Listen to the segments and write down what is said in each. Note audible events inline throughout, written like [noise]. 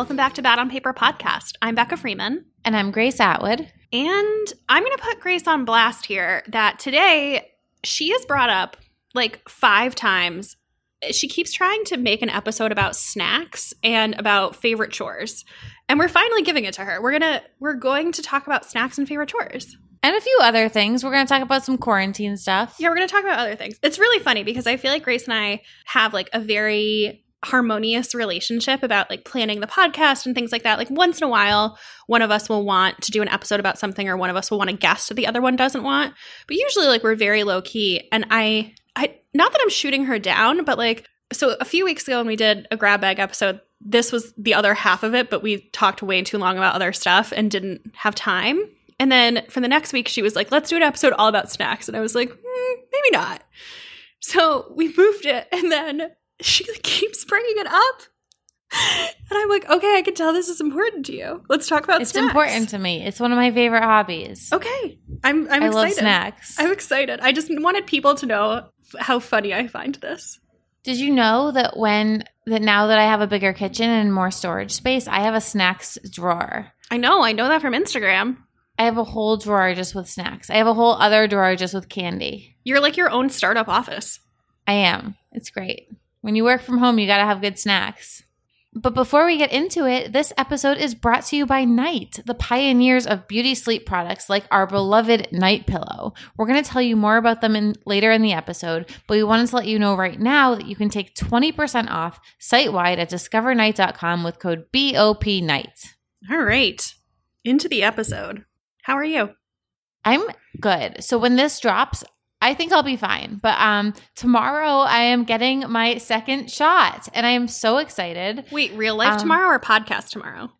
Welcome back to Bad on Paper podcast. I'm Becca Freeman. And I'm Grace Atwood. And I'm going to put Grace on blast here that today she is brought up like five times. She keeps trying to make an episode about snacks and about favorite chores. And we're finally giving it to her. We're going to we're going to talk about snacks and favorite chores. And a few other things. We're going to talk about some quarantine stuff. Yeah, we're going to talk about other things. It's really funny because I feel like Grace and I have like a very harmonious relationship about like planning the podcast and things like that. Like once in a while, one of us will want to do an episode about something or one of us will want a guest that the other one doesn't want. But usually like we're very low key and I I not that I'm shooting her down, but like so a few weeks ago when we did a grab bag episode, this was the other half of it, but we talked way too long about other stuff and didn't have time. And then for the next week, she was like, let's do an episode all about snacks. And I was like, mm, maybe not. So we moved it. And then she [laughs] keeps bringing it up. And I'm like, okay, I can tell this is important to you. Let's talk about snacks. It's snacks. important to me. It's one of my favorite hobbies. Okay. I'm I'm I excited. love snacks. I'm excited. I just wanted people to know f- how funny I find this. Did you know that when that now that I have a bigger kitchen and more storage space, I have a snacks drawer. I know, I know that from Instagram. I have a whole drawer just with snacks. I have a whole other drawer just with candy. You're like your own startup office. I am. It's great. When you work from home, you got to have good snacks. But before we get into it, this episode is brought to you by Night, the pioneers of beauty sleep products like our beloved Night Pillow. We're going to tell you more about them in, later in the episode, but we wanted to let you know right now that you can take 20% off site wide at discovernight.com with code BOPNIGHT. All right. Into the episode. How are you? I'm good. So when this drops, I think I'll be fine. But um tomorrow I am getting my second shot and I am so excited. Wait, real life Um, tomorrow or podcast tomorrow?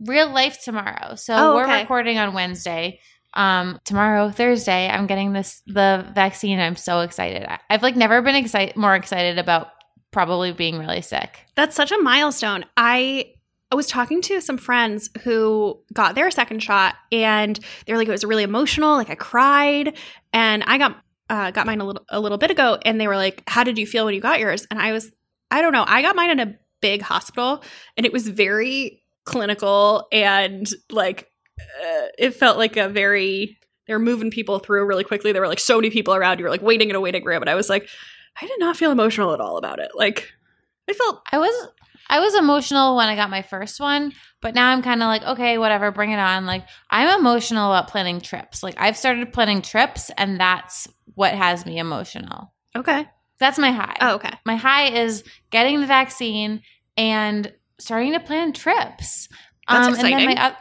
Real life tomorrow. So Oh, we're okay. recording on Wednesday. Um tomorrow Thursday I'm getting this the vaccine. I'm so excited. I- I've like never been excited more excited about probably being really sick. That's such a milestone. I I was talking to some friends who got their second shot and they're like it was really emotional, like I cried and I got uh, got mine a little a little bit ago and they were like how did you feel when you got yours? And I was I don't know. I got mine in a big hospital and it was very clinical and like uh, it felt like a very they were moving people through really quickly. There were like so many people around. You were like waiting in a waiting room and I was like I did not feel emotional at all about it. Like I felt I was I was emotional when I got my first one, but now I'm kind of like, okay, whatever, bring it on. Like I'm emotional about planning trips. Like I've started planning trips and that's what has me emotional. okay. That's my high. Oh, okay. My high is getting the vaccine and starting to plan trips. Um, That's And then exciting. my,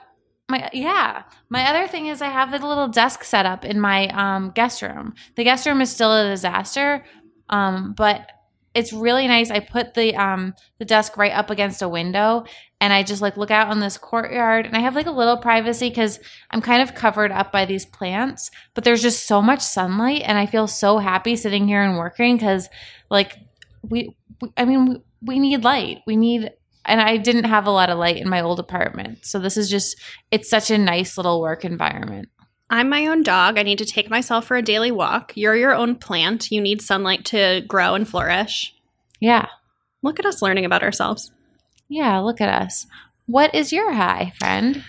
my yeah, my other thing is I have the little desk set up in my um, guest room. The guest room is still a disaster, um, but it's really nice. I put the um, the desk right up against a window, and I just like look out on this courtyard, and I have like a little privacy because I'm kind of covered up by these plants. But there's just so much sunlight, and I feel so happy sitting here and working because like we, we I mean we, we need light. We need and I didn't have a lot of light in my old apartment. So this is just it's such a nice little work environment. I'm my own dog. I need to take myself for a daily walk. You're your own plant. You need sunlight to grow and flourish. Yeah. Look at us learning about ourselves. Yeah, look at us. What is your high, friend?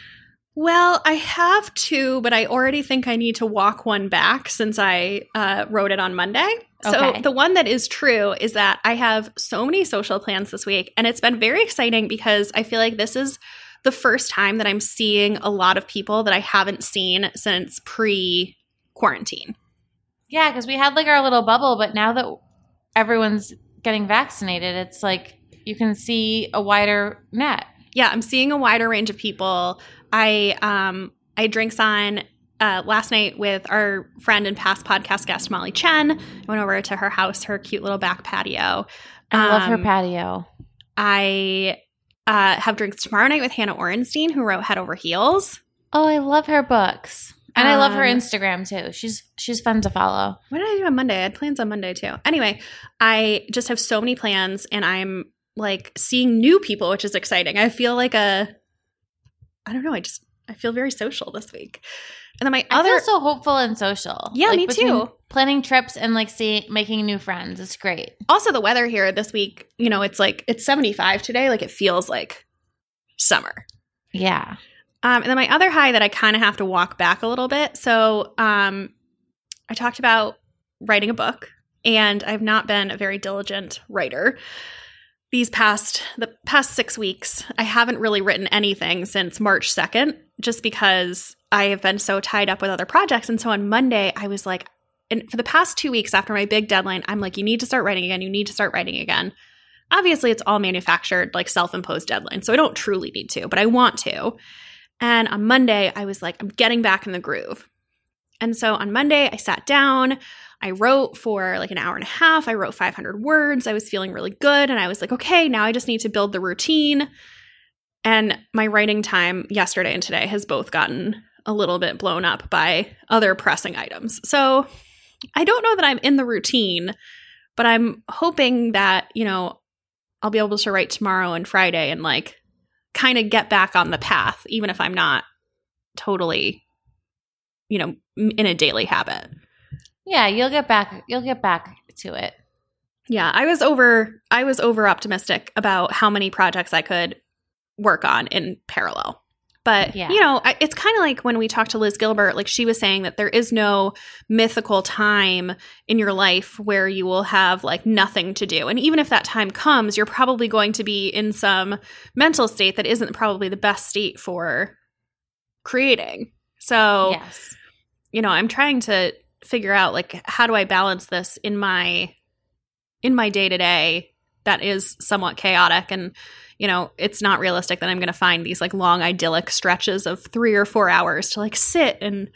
Well, I have two, but I already think I need to walk one back since I uh, wrote it on Monday. So Okay. the one that is true is that I have so many social plans this week, and it's been very exciting because I feel like this is the first time that I'm seeing a lot of people that I haven't seen since pre quarantine. Yeah, because we had like our little bubble, but now that everyone's getting vaccinated, it's like you can see a wider net. yeah, I'm seeing a wider range of people. I um I drinks on uh, last night with our friend and past podcast guest Molly Chen. I went over to her house, her cute little back patio. I love her Um, patio. I uh, have drinks tomorrow night with Hannah Orenstein, who wrote Head Over Heels. Oh, I love her books. And I love her Um, Instagram too. She's she's fun to follow. What did I do on Monday? I had plans on Monday too. Anyway, I just have so many plans, and I'm like seeing new people, which is exciting. I feel like a, I don't know. I just I feel very social this week. And then my I other feel so hopeful and social. Yeah, me too. Planning trips and like seeing making new friends. It's great. also the weather here this week you know it's like it's 75 today like it feels like summer. Yeah. Um, and then my other high that I kind of have to walk back a little bit. So um, I talked about writing a book, and I've not been a very diligent writer these past the past six weeks. I haven't really written anything since March second, just because I have been so tied up with other projects. And so on Monday, I was like, and for the past two weeks after my big deadline, I'm like, you need to start writing again. You need to start writing again. Obviously, it's all manufactured, like self imposed deadline. So I don't truly need to, but I want to. And on Monday, I was like, I'm getting back in the groove. And so on Monday, I sat down. I wrote for like an hour and a half. I wrote 500 words. I was feeling really good. And I was like, okay, now I just need to build the routine. And my writing time yesterday and today has both gotten a little bit blown up by other pressing items. So I don't know that I'm in the routine, but I'm hoping that, you know, I'll be able to write tomorrow and Friday and like kind of get back on the path, even if I'm not totally, you know, in a daily habit. Yeah, you'll get back you'll get back to it. Yeah, I was over I was over optimistic about how many projects I could work on in parallel. But Yeah. you know, I, it's kind of like when we talked to Liz Gilbert, like she was saying that there is no mythical time in your life where you will have like nothing to do. And even if that time comes, you're probably going to be in some mental state that isn't probably the best state for creating. So, Yes. you know, I'm trying to figure out like how do I balance this in my in my day-to-day that is somewhat chaotic and you know, it's not realistic that I'm going to find these like long idyllic stretches of 3 or 4 hours to like sit and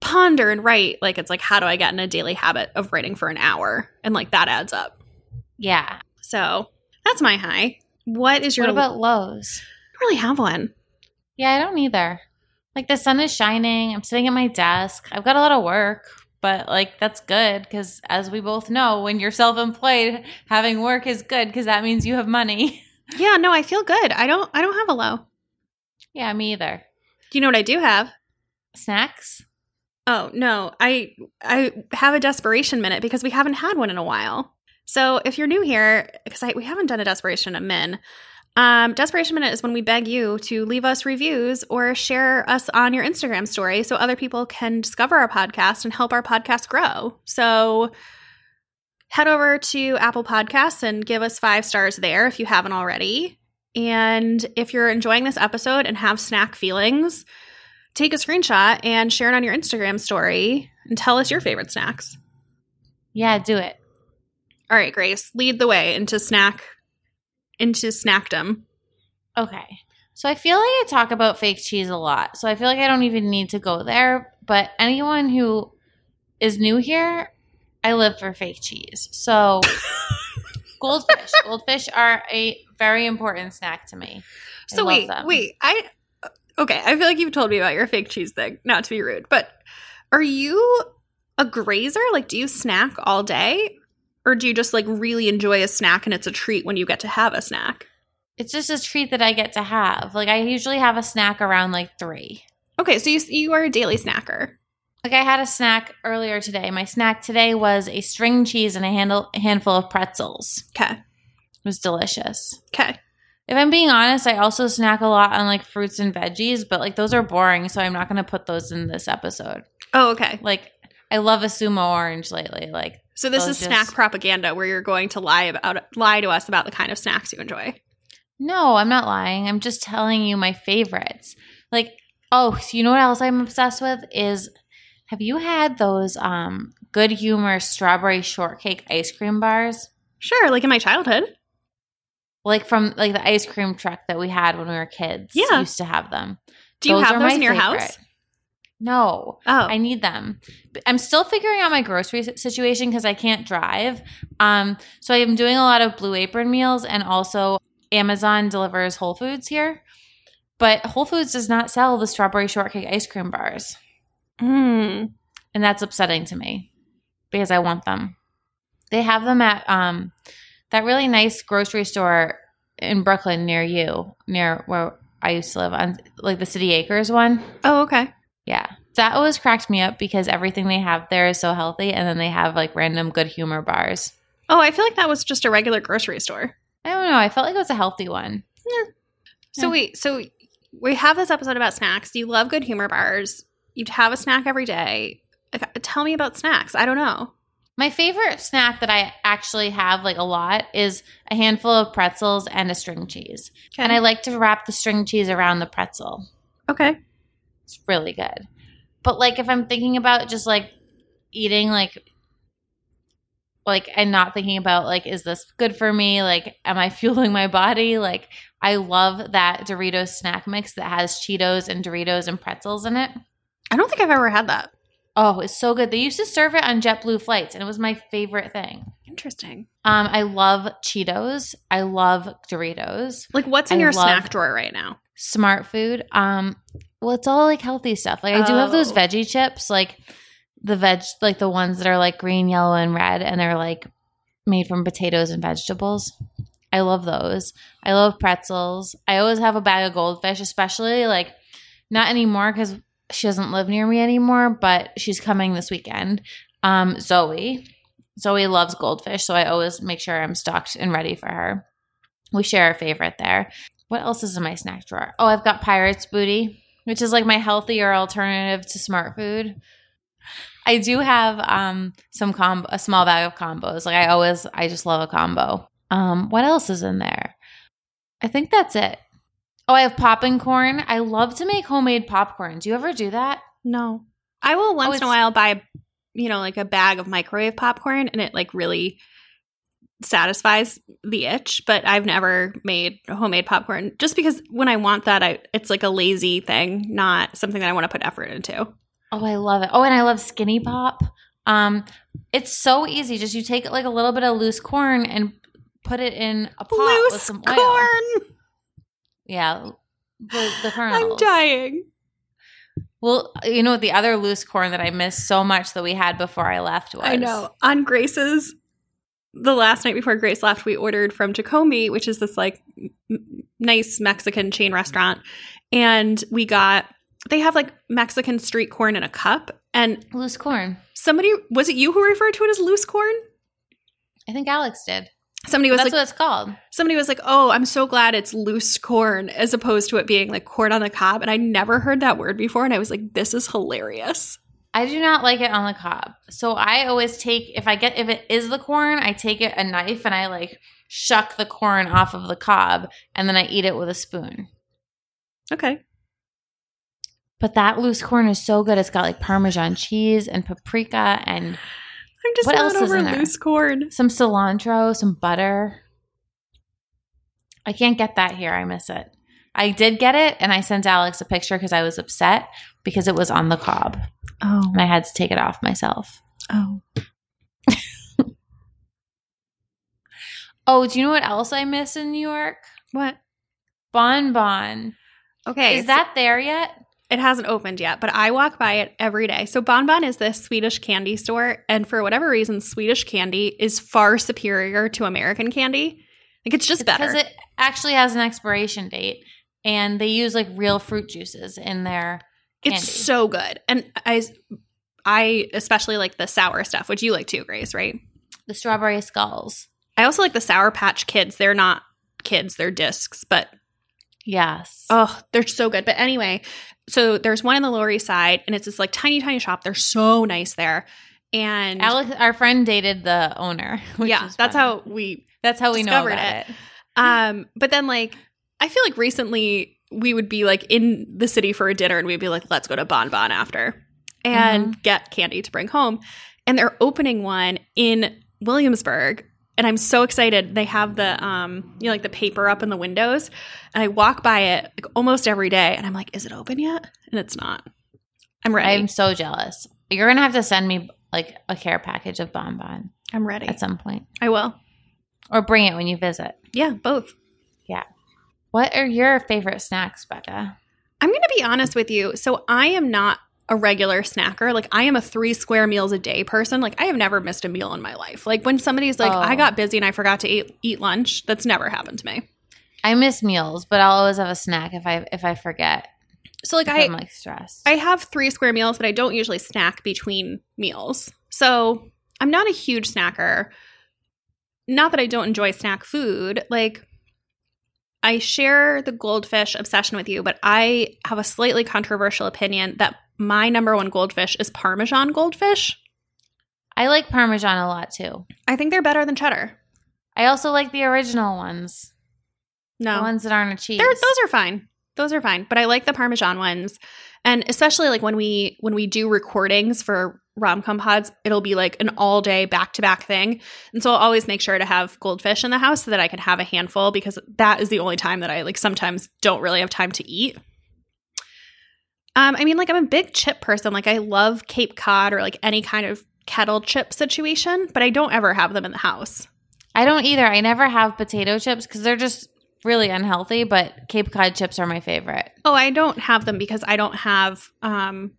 ponder and write. Like it's like how do I get in a daily habit of writing for an hour and like that adds up. Yeah. So, that's my high. What is your What about lows? I don't really have one. Yeah, I don't either. Like the sun is shining. I'm sitting at my desk. I've got a lot of work, but like that's good because as we both know, when you're self-employed, having work is good because that means you have money. [laughs] Yeah, no, I feel good. I don't I don't have a low. yeah, me either. Do you know what I do have? Snacks? Oh, no. I I have a desperation minute because we haven't had one in a while. So, if you're new here because we haven't done a desperation a min. Um, desperation minute is when we beg you to leave us reviews or share us on your Instagram story so other people can discover our podcast and help our podcast grow. So, head over to Apple Podcasts and give us 5 stars there if you haven't already. And if you're enjoying this episode and have snack feelings, take a screenshot and share it on your Instagram story and tell us your favorite snacks. Yeah, do it. All right, Grace, lead the way into snack into snackdom. Okay. So I feel like I talk about fake cheese a lot. So I feel like I don't even need to go there. But anyone who is new here, I live for fake cheese. So [laughs] goldfish. goldfish are a very important snack to me. I So wait, them. wait, I okay. I feel like you've told me about your fake cheese thing. Not to be rude, but are you a grazer? Like, do you snack all day, or do you just like really enjoy a snack and it's a treat when you get to have a snack? It's just a treat that I get to have. Like I usually have a snack around like three. Okay, so you you are a daily snacker. Like I had a snack earlier today. My snack today was a string cheese and a handle, handful of pretzels. Okay, It was delicious. okay. If I'm being honest, I also snack a lot on like fruits and veggies, but like those are boring, so I'm not going to put those in this episode. Oh, okay. Like I love a sumo orange lately. Like So this is snack propaganda where you're going to lie about lie to us about the kind of snacks you enjoy. no, I'm not lying. I'm just telling you my favorites. Like oh, so you know what else I'm obsessed with is have you had those um good humor strawberry shortcake ice cream bars? Sure, like in my childhood. Like from like the ice cream truck that we had when we were kids. Yeah. Used to have them. Do you Those have those in your favorite. house? No. Oh, I need them. I'm still figuring out my grocery situation because I can't drive. Um, so I'm doing a lot of Blue Apron meals and also Amazon delivers Whole Foods here. But Whole Foods does not sell the strawberry shortcake ice cream bars. Mm. And that's upsetting to me because I want them. They have them at um, that really nice grocery store in Brooklyn near you, near where I used to live on like the City Acres one. Oh, okay. Yeah. That always cracked me up because everything they have there is so healthy and then they have like random good humor bars. Oh, I feel like that was just a regular grocery store. I don't know. I felt like it was a healthy one. Yeah. So Yeah. wait, so we have this episode about snacks. You love good humor bars. You'd have a snack every day. Tell me about snacks. I don't know. My favorite snack that I actually have like a lot is a handful of pretzels and a string cheese. And I like to wrap the string cheese around the pretzel. okay. It's really good. But like if I'm thinking about just like eating like like and not thinking about like is this good for me? Like am I [laughs] fueling my body? Like I love that Doritos snack mix that has Cheetos and Doritos and pretzels in it. I don't think I've ever had that. Oh, it's so good. They used to serve it on JetBlue flights and it was my favorite thing. Interesting. Um, I love Cheetos. I love Doritos. Like, what's in I your love- snack drawer right now? Smart food. Um, well, it's all like healthy stuff. Like I do have those Oh. veggie chips, like the veg, like the ones that are like green, yellow, and red, and they're like made from potatoes and vegetables. I love those. I love pretzels. I always have a bag of goldfish, especially like not anymore because she doesn't live near me anymore, but she's coming this weekend. Um, Zoe. Zoe loves goldfish, so I always make sure I'm stocked and ready for her. We share a favorite there. What else is in my snack drawer? Oh, I've got Pirates Booty, which is like my healthier alternative to smart food. I do have um some combo a small bag of combos. Like I always I just love a combo. Um what else is in there? I think that's it. Oh, I have popping corn. I love to make homemade popcorn. Do you ever do that? No. I will once in a while buy, you know, like a bag of microwave popcorn and it like really satisfies the itch, but I've never made homemade popcorn just because when I want that I it's like a lazy thing, not something that I want to put effort into. Oh, I love it. Oh, and I love Skinny Pop. Um, it's so easy. Just you take like a little bit of loose corn and put it in a pot with Loose some corn. Yeah, the the I'm dying. Well, you know the other loose corn that I missed so much that we had before I left was I know. On Grace's the last night before Grace left, we ordered from Tacombi, which is this like m- nice Mexican chain restaurant, and we got they have like Mexican street corn in a cup, and loose corn. somebody was it you who referred to it as loose corn? I think Alex did. Somebody was That's like, what it's called. somebody was like, "Oh, I'm so glad it's loose corn as opposed to it being like corn on the cob." And I never heard that word before, and I was like, "This is hilarious." I do not like it on the cob. So I always take if I get if it is the corn, I take it a knife and I like shuck the corn off of the cob and then I eat it with a spoon. Okay, But that loose corn is so good. It's got like Parmesan cheese and paprika and [sighs] I'm just What else is over in there? loose corn. some cilantro, some butter. I can't get that here. I miss it. I did get it and I sent Alex a picture because I was upset because it was on the cob Oh, and I had to take it off myself. oh, [laughs] Oh, do you know what else I miss in New York? what? Bon Bon. Okay, Is so- that there yet? It hasn't opened yet, but I walk by it every day. So Bon Bon is this Swedish candy store, and for whatever reason, Swedish candy is far superior to American candy. Like it's just better. Because it actually has an expiration date and they use like real fruit juices in their candy. it's so good, and I, I especially like the sour stuff, which you like too, Grace, right? the strawberry skulls. I also like the Sour Patch Kids. They're not kids; they're discs, but Yes. Oh, they're so good. But anyway, so there's one in the Lower East Side, and it's this like tiny, tiny shop. They're so nice there. And Alex, our friend dated the owner. [laughs] which yeah, that's funny. how we that's how we know about it. um but then like I feel like recently we would be like in the city for a dinner and we'd be like, let's go to Bon Bon after and get candy to bring home. And they're opening one in Williamsburg. And I'm so excited. They have the um, you know, like the paper up in the windows. And I walk by it like almost every day and I'm like, is it open yet? And it's not. I'm ready. I'm so jealous. You're gonna have to send me like a care package of Bon Bon I'm ready. at some point, I will. or bring it when you visit. Yeah, both. What are your favorite snacks, Becca? I'm going to be honest with you. So I am not a regular snacker. Like I am a three square meals a day person. Like I have never missed a meal in my life. Like when somebody's like, Oh. I got busy and I forgot to eat, eat lunch, that's never happened to me. I miss meals, but I'll always have a snack if I if I forget. So like I, I'm like stressed. I have three square meals, but I don't usually snack between meals. So I'm not a huge snacker. Not that I don't enjoy snack food. Like I share the goldfish obsession with you, but I have a slightly controversial opinion that my number one goldfish is Parmesan goldfish. I like Parmesan a lot too. I think they're better than cheddar. I also like the original ones, No, the ones that aren't a cheese. They're, those are fine. Those are fine. But I like the Parmesan ones, and especially like when we when we do recordings for rom-com pods, it'll be like an all day back to back thing, and so I'll always make sure to have goldfish in the house so that I can have a handful because that is the only time that I like sometimes don't really have time to eat. Um, I mean, like I'm a big chip person. Like I love Cape Cod or like any kind of kettle chip situation, but I don't ever have them in the house. I don't either. I never have potato chips because they're just really unhealthy. But Cape Cod chips are my favorite. Oh, I don't have them because I don't have um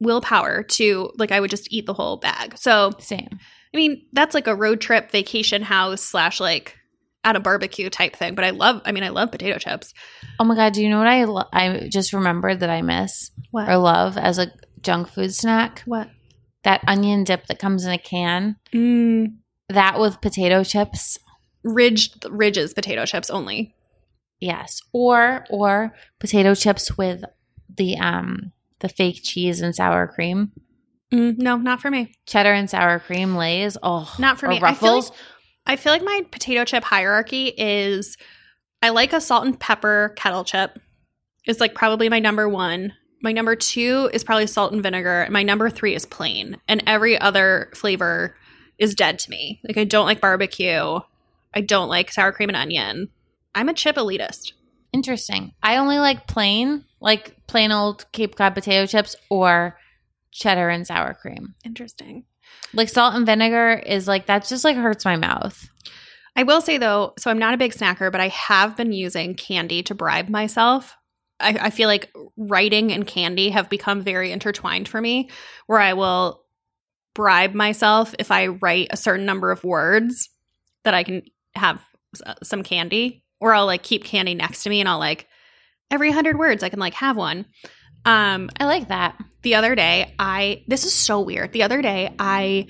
willpower to like I would just eat the whole bag. So Same. I mean that's like a road trip vacation house slash like at a barbecue type thing. But I love I mean I love potato chips. Oh my god! Do you know what I lo- I just remembered that I miss What? or love as a junk food snack? what? That onion dip that comes in a can. Mm, That with potato chips. Ridged ridges potato chips only. Yes. Or or potato chips with the um the fake cheese and sour cream. Mm, no, not for me. Cheddar and sour cream lays. Oh, Not for or me. I feel like- Ruffles. I feel like my potato chip hierarchy is I like a salt and pepper kettle chip. Is like probably my number one. My number two is probably salt and vinegar. And my number three is plain. And every other flavor is dead to me. Like I don't like barbecue. I don't like sour cream and onion. I'm a chip elitist. Interesting. I only like plain, like plain old Cape Cod potato chips or cheddar and sour cream. Interesting. Like salt and vinegar is like that just like hurts my mouth. I will say though, so I'm not a big snacker, but I have been using candy to bribe myself. I, I feel like writing and candy have become very intertwined for me, where I will bribe myself if I write a certain number of words that I can have some candy, or I'll like keep candy next to me and I'll like every hundred words I can like have one. Um, I like that. the other day i this is so weird the other day i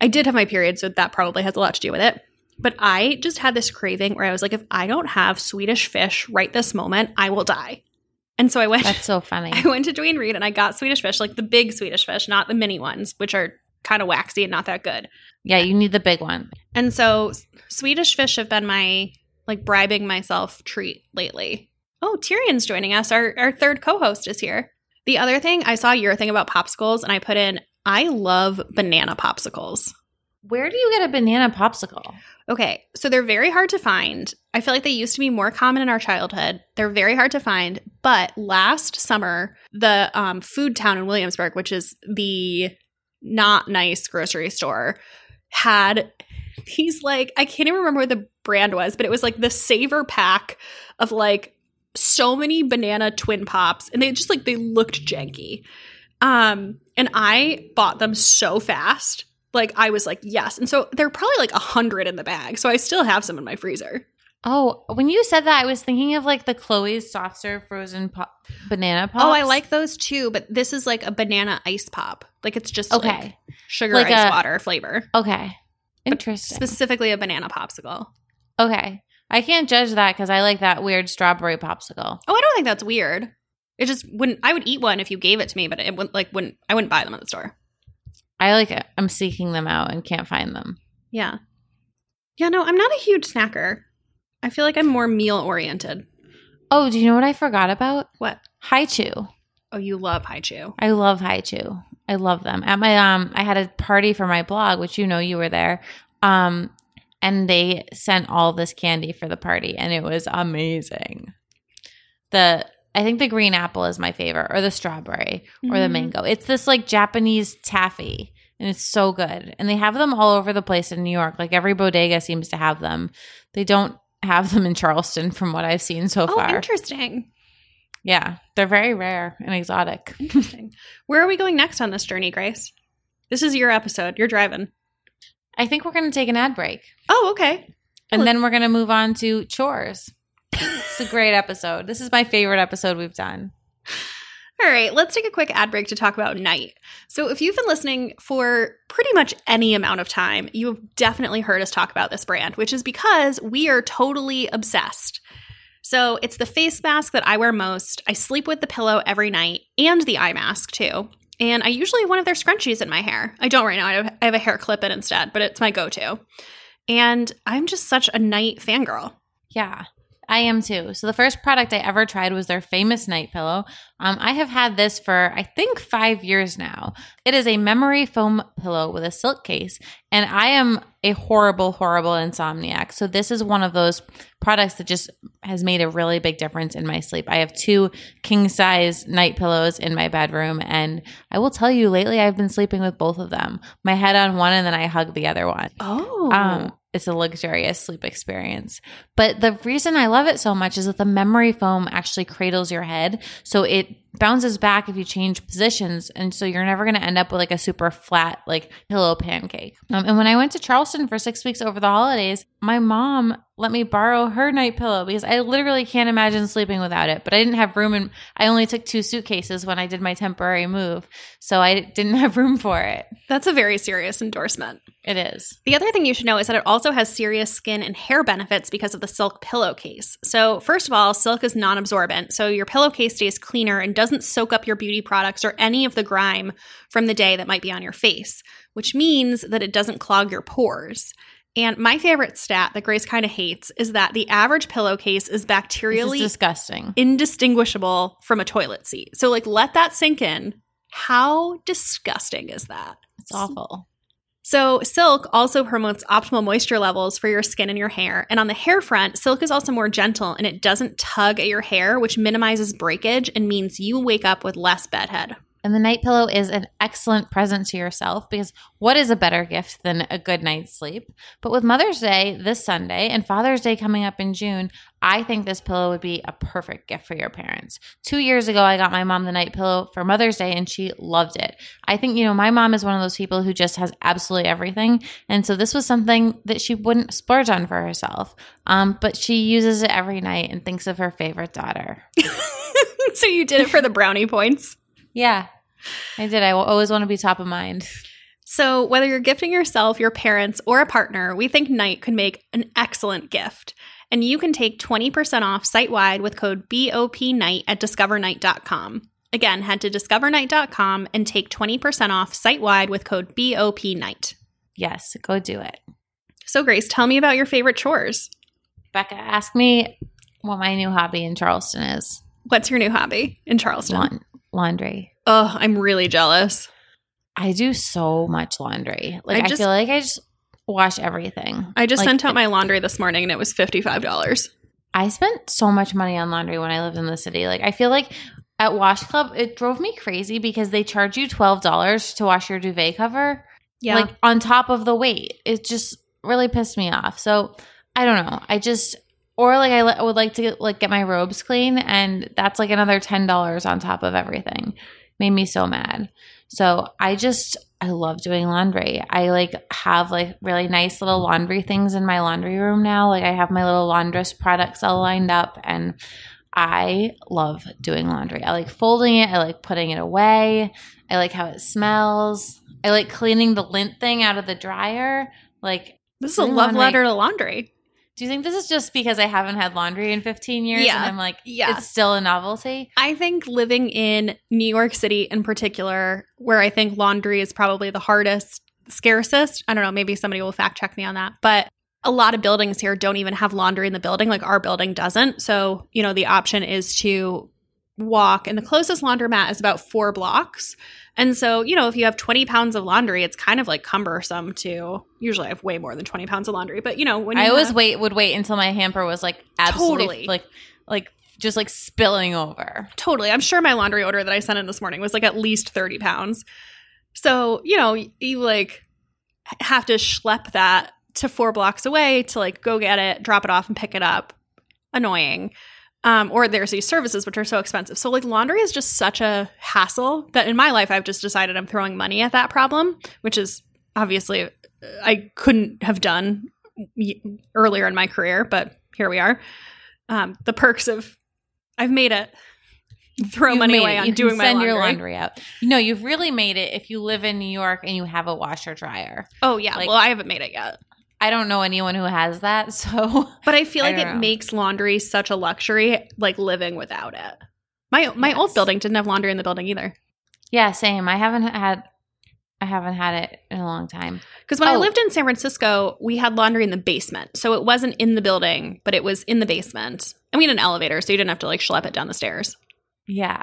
i did have my period so that probably has a lot to do with it but i just had this craving where i was like if i don't have swedish fish right this moment i will die and so i went That's so funny. [laughs] i went to Duane Reade and i got swedish fish like the big swedish fish not the mini ones which are kind of waxy and not that good. Yeah, you need the big one. and so swedish fish have been my like bribing myself treat lately. Oh tyrion's joining us. Our, our third co-host is here. The other thing i saw your thing about popsicles and i put in i love banana popsicles. Where do you get a banana popsicle? okay so they're very hard to find. I feel like they used to be more common in our childhood. They're very hard to find. But last summer the um, food town in williamsburg which is the not nice grocery store had these like I can't even remember what the brand was, but it was like the saver pack of like so many banana twin pops and they just like they looked janky. Um and I bought them so fast. Like I was like, yes. And so they're probably like a hundred in the bag. So I still have some in my freezer. Oh, when you said that, I was thinking of like the Chloe's soft serve frozen pop- banana pop. Oh, I like those too, but this is like a banana ice pop. Like it's just Okay, like sugar Like ice a- water flavor. okay, interesting. Specifically a banana popsicle. okay, I can't judge that because I like that weird strawberry popsicle. Oh, I don't think that's weird. It just wouldn't. I would eat one if you gave it to me, but it wouldn't like wouldn't. I wouldn't buy them at the store. I like it. I'm seeking them out and can't find them. Yeah, yeah. No, I'm not a huge snacker. I feel like I'm more meal oriented. Oh, do you know what I forgot about? What? Hi Chew. Oh, you love Hi Chew. I love Hi Chew. I love them. At my um I had a party for my blog, which you know you were there. Um and they sent all this candy for the party and it was amazing. The I think the green apple is my favorite or the strawberry or the Mhm. mango. It's this like Japanese taffy and it's so good. And they have them all over the place in New York. Like every bodega seems to have them. They don't have them in Charleston from what I've seen so Oh, far. interesting. yeah, they're very rare and exotic. Interesting. Where are we going next on this journey, Grace? This is your episode. You're driving. I think we're going to take an ad break. Oh, okay. And then we're going to move on to chores. it's a great episode. This is my favorite episode we've done. All right, let's take a quick ad break to talk about Night. So, if you've been listening for pretty much any amount of time, you have definitely heard us talk about this brand, which is because we are totally obsessed. So it's the face mask that I wear most. I sleep with the pillow every night and the eye mask too. And I usually have one of their scrunchies in my hair. I don't right now. I have, a hair clip in instead, but it's my go to. And I'm just such a night fangirl. Yeah. I am too. So the first product I ever tried was their famous night pillow. Um, I have had this for I think five years now. It is a memory foam pillow with a silk case, and I am a horrible, horrible insomniac. So this is one of those products that just has made a really big difference in my sleep. I have two king size night pillows in my bedroom, and I will tell you, lately I've been sleeping with both of them. My head on one, and then I hug the other one. Oh. Um, it's a luxurious sleep experience. But the reason I love it so much is that the memory foam actually cradles your head. So it bounces back if you change positions. And so you're never going to end up with like a super flat, like pillow pancake. Um, and when I went to Charleston for six weeks over the holidays, my mom let me borrow her night pillow because I literally can't imagine sleeping without it. But I didn't have room and I only took two suitcases when I did my temporary move. So I didn't [laughs] have room for it. That's a very serious endorsement. It is. The other thing you should know is that it also has serious skin and hair benefits because of the silk pillowcase. So, first of all, silk is non absorbent, so your pillowcase stays cleaner and doesn't soak up your beauty products or any of the grime from the day that might be on your face, which means that it doesn't clog your pores. And my favorite stat that Grace kind of hates is that the average pillowcase is bacterially is disgusting. indistinguishable from a toilet seat. So, like, let that sink in. How disgusting is that? It's awful. So, silk also promotes optimal moisture levels for your skin and your hair. And on the hair front, silk is also more gentle and it doesn't tug at your hair, which minimizes breakage and means you wake up with less bedhead. And the night pillow is an excellent present to yourself because what is a better gift than a good night's sleep? But with Mother's Day this Sunday and Father's Day coming up in June, I think this pillow would be a perfect gift for your parents. Two years ago, I got my mom the night pillow for Mother's Day and she loved it. I think, you know, my mom is one of those people who just has absolutely everything. And so this was something that she wouldn't splurge on for herself. Um, but she uses it every night and thinks of her favorite daughter. [laughs] so, you did it for the brownie points. Yeah, I did. I always want to be top of mind. So, whether you're gifting yourself, your parents, or a partner, we think Night could make an excellent gift. And you can take 20% off site wide with code BOPNIGHT at discovernight.com. Again, head to discovernight.com and take 20% off site wide with code BOPNIGHT. Yes, go do it. So, Grace, tell me about your favorite chores. Becca, ask me what my new hobby in Charleston is. What's your new hobby in Charleston? Laundry. Oh, I'm really jealous. I do so much laundry. Like I I, just- feel like I just wash everything. I just Like, sent out my laundry this morning and it was $55. I spent so much money on laundry when I lived in the city. Like I feel like at Wash Club, it drove me crazy because they charge you twelve dollars to wash your duvet cover. Yeah. like on top of the weight. It just really pissed me off. So I don't know. I just or like I li- would like to like get my robes clean, and that's like another ten dollars on top of everything. Made me so mad. So I just I love doing laundry. I like have like really nice little laundry things in my laundry room now. Like I have my little laundress products all lined up and I love doing laundry. I like folding it, I like putting it away. I like how it smells. I like cleaning the lint thing out of the dryer. Like this is a love letter to laundry. Do you think this is just because I haven't had laundry in 15 years Yeah. and I'm like Yeah. it's still a novelty? I think living in New York City in particular, where I think laundry is probably the hardest, scarcest. I don't know, maybe somebody will fact check me on that. But a lot of buildings here don't even have laundry in the building. Like our building doesn't. So, you know, the option is to walk, and the closest laundromat is about four blocks. And so, you know, if you have 20 pounds of laundry, it's kind of like cumbersome to usually I have way more than 20 pounds of laundry. But, you know, when you I always have- wait would wait until my hamper was like absolutely Totally. like like just like spilling over. Totally. I'm sure my laundry order that I sent in this morning was like at least 30 pounds. So, you know, you like have to schlep that to four blocks away to like go get it, drop it off, and pick it up. Annoying. Um, or there's these services which are so expensive. So, like, laundry is just such a hassle that in my life, I've just decided I'm throwing money at that problem, which is obviously uh, I couldn't have done earlier in my career, but here we are. Um, the perks of I've made it. Throw You've money away on you doing my send laundry. your laundry out. No, you've really made it if you live in New York and you have a washer dryer. Oh yeah, Like- well I haven't made it yet. I don't know anyone who has that. [laughs] So But I feel I like it know. makes laundry such a luxury, like living without it. My my old building didn't have laundry in the building either. yeah, same. I haven't had I haven't had it in a long time. Because when I Oh. lived in San Francisco, we had laundry in the basement. So it wasn't in the building, but it was in the basement. And we had an elevator, so you didn't have to like schlep it down the stairs. Yeah.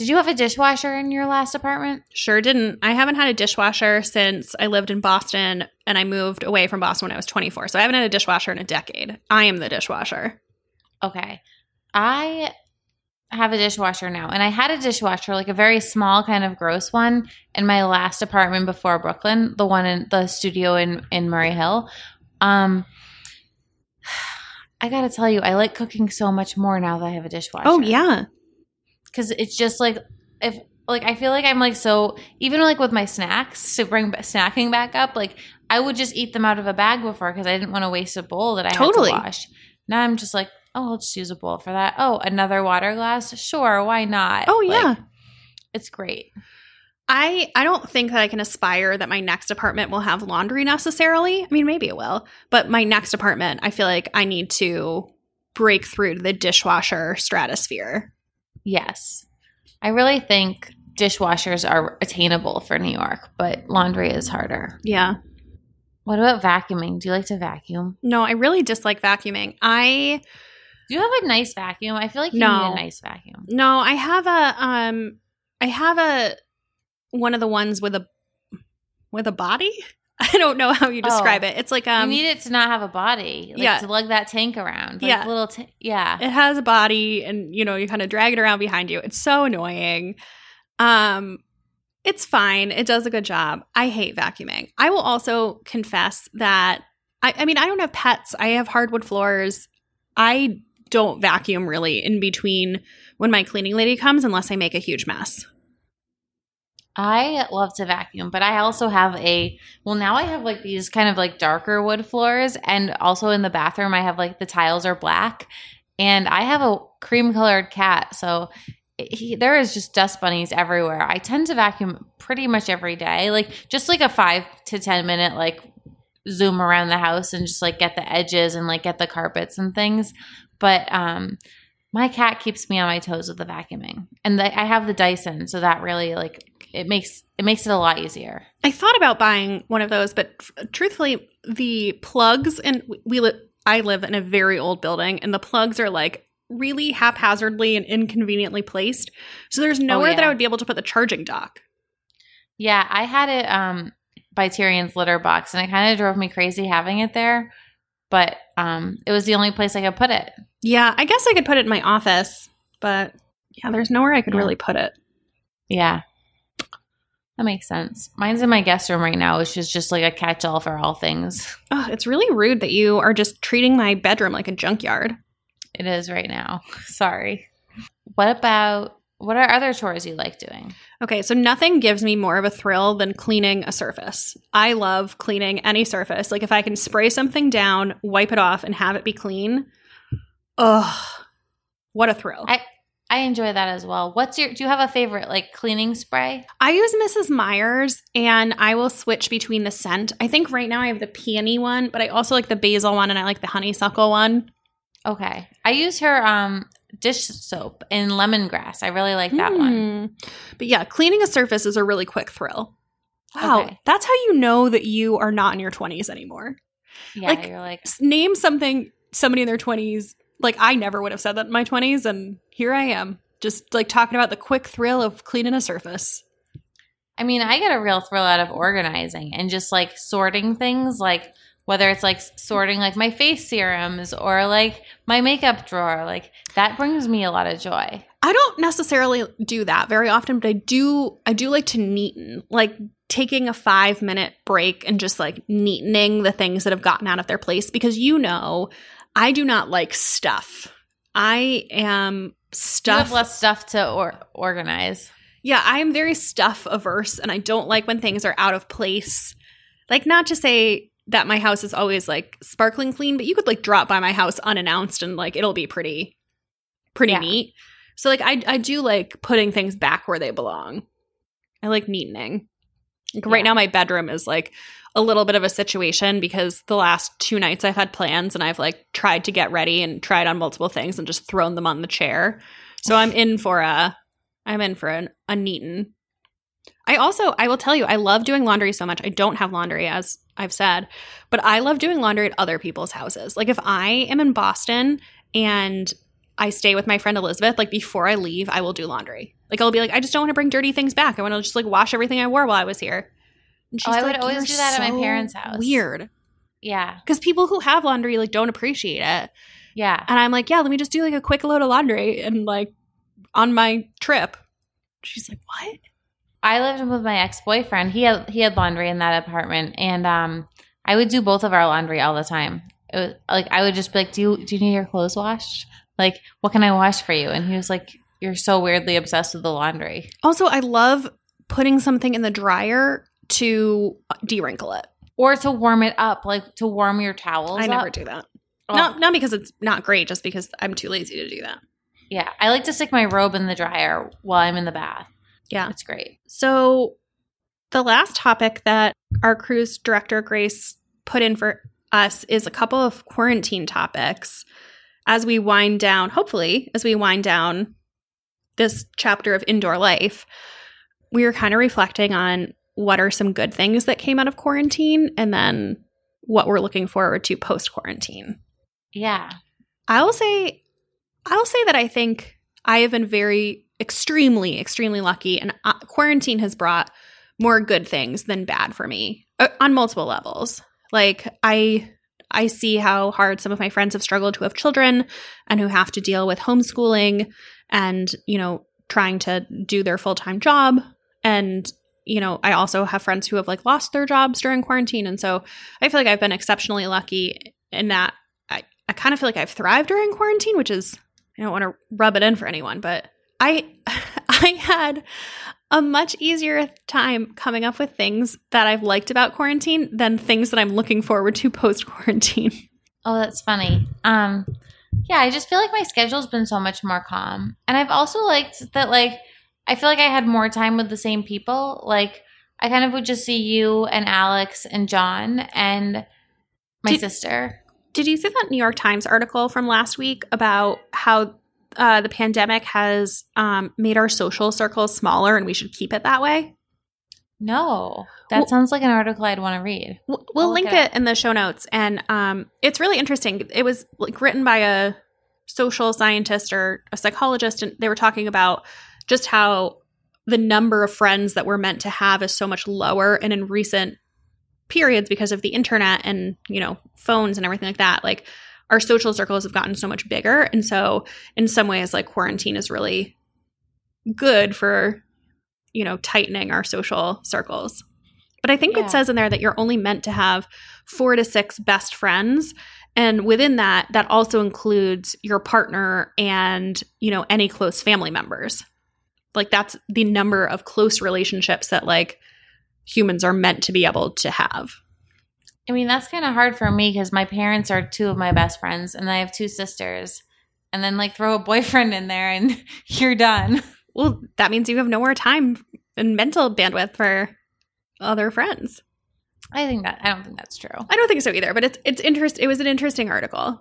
Did you have a dishwasher in your last apartment? Sure didn't. I haven't had a dishwasher since I lived in Boston and I moved away from Boston when I was 24. So I haven't had a dishwasher in a decade. I am the dishwasher. Okay. I have a dishwasher now. And I had a dishwasher, like a very small kind of gross one in my last apartment before Brooklyn, the one in the studio in in Murray Hill. Um [sighs] I got to tell you, I like cooking so much more now that I have a dishwasher. Oh, yeah. Cuz it's just like if like I feel like I'm like so even like with my snacks to bring snacking back up, like I would just eat them out of a bag before because I didn't want to waste a bowl that I Totally. had to wash. Now I'm just like, oh, I'll just use a bowl for that. Oh, another water glass, sure, why not? Oh, Like, yeah. it's great. I I don't think that I can aspire that my next apartment will have laundry necessarily. I mean, maybe it will, but my next apartment, I feel like I need to break through to the dishwasher stratosphere. Yes, I really think dishwashers are attainable for New York, but laundry is harder. Yeah. What about vacuuming? Do you like to vacuum? No, I really dislike vacuuming. I Do you have a nice vacuum? I feel like you No. need a nice vacuum. no, I have a um I have a one of the ones with a with a body. [laughs] I don't know how you describe Oh. it. It's like um you need it to not have a body, like yeah. to lug that tank around. Like Yeah. little, t- yeah. it has a body and you know you kind of drag it around behind you it's so annoying um it's fine it does a good job i hate vacuuming i will also confess that i, I mean i don't have pets i have hardwood floors i don't vacuum really in between when my cleaning lady comes unless i make a huge mess I love to vacuum, but I also have a well now I have like these kind of like darker wood floors and also in the bathroom I have like the tiles are black and I have a cream colored cat so he, there is just dust bunnies everywhere. I tend to vacuum pretty much every day like just like a 5 to 10 minute like zoom around the house and just like get the edges and like get the carpets and things. But um my cat keeps me on my toes with the vacuuming. And the, I have the Dyson so that really like it makes it makes it a lot easier. i thought about buying one of those but f- truthfully the plugs and we li- i live in a very old building and the plugs are like really haphazardly and inconveniently placed so there's nowhere that yeah. i would be able to put the charging dock Yeah, I had it um by Tyrion's litter box and it kind of drove me crazy having it there. But um it was the only place I could put it. Yeah, I guess I could put it in my office, but yeah, there's nowhere I could Yeah. really put it. Yeah. That makes sense. Mine's in my guest room right now, which is just like a catch all for all things. Oh, it's really rude that you are just treating my bedroom like a junkyard. It is right now. [laughs] Sorry. What about what are other chores you like doing? Okay, so nothing gives me more of a thrill than cleaning a surface. I love cleaning any surface. Like if I can spray something down, wipe it off, and have it be clean. Ugh, what a thrill! I, I enjoy that as well. What's your do you have a favorite like cleaning spray? I use Mrs. Meyer's, and I will switch between the scent. I think right now I have the peony one, but I also like the basil one, and I like the honeysuckle one. Okay. I use her um dish soap in lemongrass. I really like that one. Mm. But yeah, cleaning a surface is a really quick thrill. Wow, Okay. that's how you know that you are not in your 20s anymore. Yeah, Like- you're like Name something somebody in their 20s, like I never would have said that in my 20s, and here I am, just like talking about the quick thrill of cleaning a surface. I mean, I get a real thrill out of organizing and just like sorting things, like whether it's like sorting like my face serums or like my makeup drawer. Like that brings me a lot of joy. I don't necessarily do that very often, but I do I do like to neaten, like taking a 5 minute break and just like neatening the things that have gotten out of their place because you know, I do not like stuff. I am You stuff have less stuff to or- organize. Yeah, I am very stuff averse and I don't like when things are out of place. Like not to say that my house is always like sparkling clean, but you could like drop by my house unannounced and like it'll be pretty pretty Yeah. neat. So like I I do like putting things back where they belong. I like neatening. Like right now my bedroom is like a little bit of a situation because the last two nights I've had plans and I've like tried to get ready and tried on multiple things and just thrown them on the chair. So I'm [sighs] in for a I'm in for an, a Neaton. I also I will tell you I love doing laundry so much. I don't have laundry as I've said, but I love doing laundry at other people's houses. Like if I am in Boston and I stay with my friend Elizabeth, like before I leave, I will do laundry. Like I'll be like, I just don't want to bring dirty things back. I want to just like wash everything I wore while I was here. And Oh, I would always do that at my parents' house." Weird. Yeah. Because people who have laundry like don't appreciate it. Yeah. And I'm like, yeah, let me just do like a quick load of laundry and like on my trip. She's like, what? I lived with my ex boyfriend. He had he had laundry in that apartment, and um, I would do both of our laundry all the time. It was like I would just be like, "Do you do you need your clothes washed? Like, what can I wash for you?" And he was like, "You're so weirdly obsessed with the laundry." Also, I love putting something in the dryer to de-wrinkle it. Or to warm it up, like to warm your towels. I never up. do that. Oh, Not not because it's not great, just because I'm too lazy to do that. yeah, I like to stick my robe in the dryer while I'm in the bath. Yeah. It's great. So, the last topic that our cruise director, Grace, put in for us is a couple of quarantine topics as we wind down, hopefully, as we wind down this chapter of indoor life. We were kind of reflecting on what are some good things that came out of quarantine and then what we're looking forward to post quarantine. Yeah. I will say, I will say that I think I have been very, extremely, extremely lucky, and uh, quarantine has brought more good things than bad for me uh, on multiple levels. Like I, I see how hard some of my friends have struggled who have children and who have to deal with homeschooling and you know trying to do their full time job. And you know i also have friends who have like lost their jobs during quarantine. And so i feel like i've been exceptionally lucky in that i, I kind of feel like i've thrived during quarantine which is i don't want to rub it in for anyone but i [laughs] i had a much easier time coming up with things that i've liked about quarantine than things that i'm looking forward to [laughs] post quarantine Oh, that's funny. Um, yeah, I just feel like my schedule's been so much more calm, and I've also liked that. Like, I feel like I had more time with the same people. Like, I kind of would just see you and Alex and John and my Did- sister. Did you see that New York Times article from last week about how uh, the pandemic has um, made our social circles smaller and we should keep it that way? No, that Well- sounds like an article I'd want to read. We'll I'll link it it in the show notes, and um, it's really interesting. It was like written by a social scientist or a psychologist, and they were talking about just how the number of friends that we're meant to have is so much lower, and in recent periods because of the internet and you know phones and everything like that, like our social circles have gotten so much bigger, and so in some ways, like quarantine is really good for you know tightening our social circles. But I think Yeah. it says in there that you're only meant to have four to six best friends. And within that, that also includes your partner and, you know, any close family members. Like that's the number of close relationships that like humans are meant to be able to have. I mean, that's kind of hard for me because my parents are two of my best friends, and I have two sisters. And then, like, throw a boyfriend in there, and [laughs] you're done. Well, that means you have no more time and mental bandwidth for other friends. I think that I don't think that's true. I don't think so either, but it's it's interest it was an interesting article.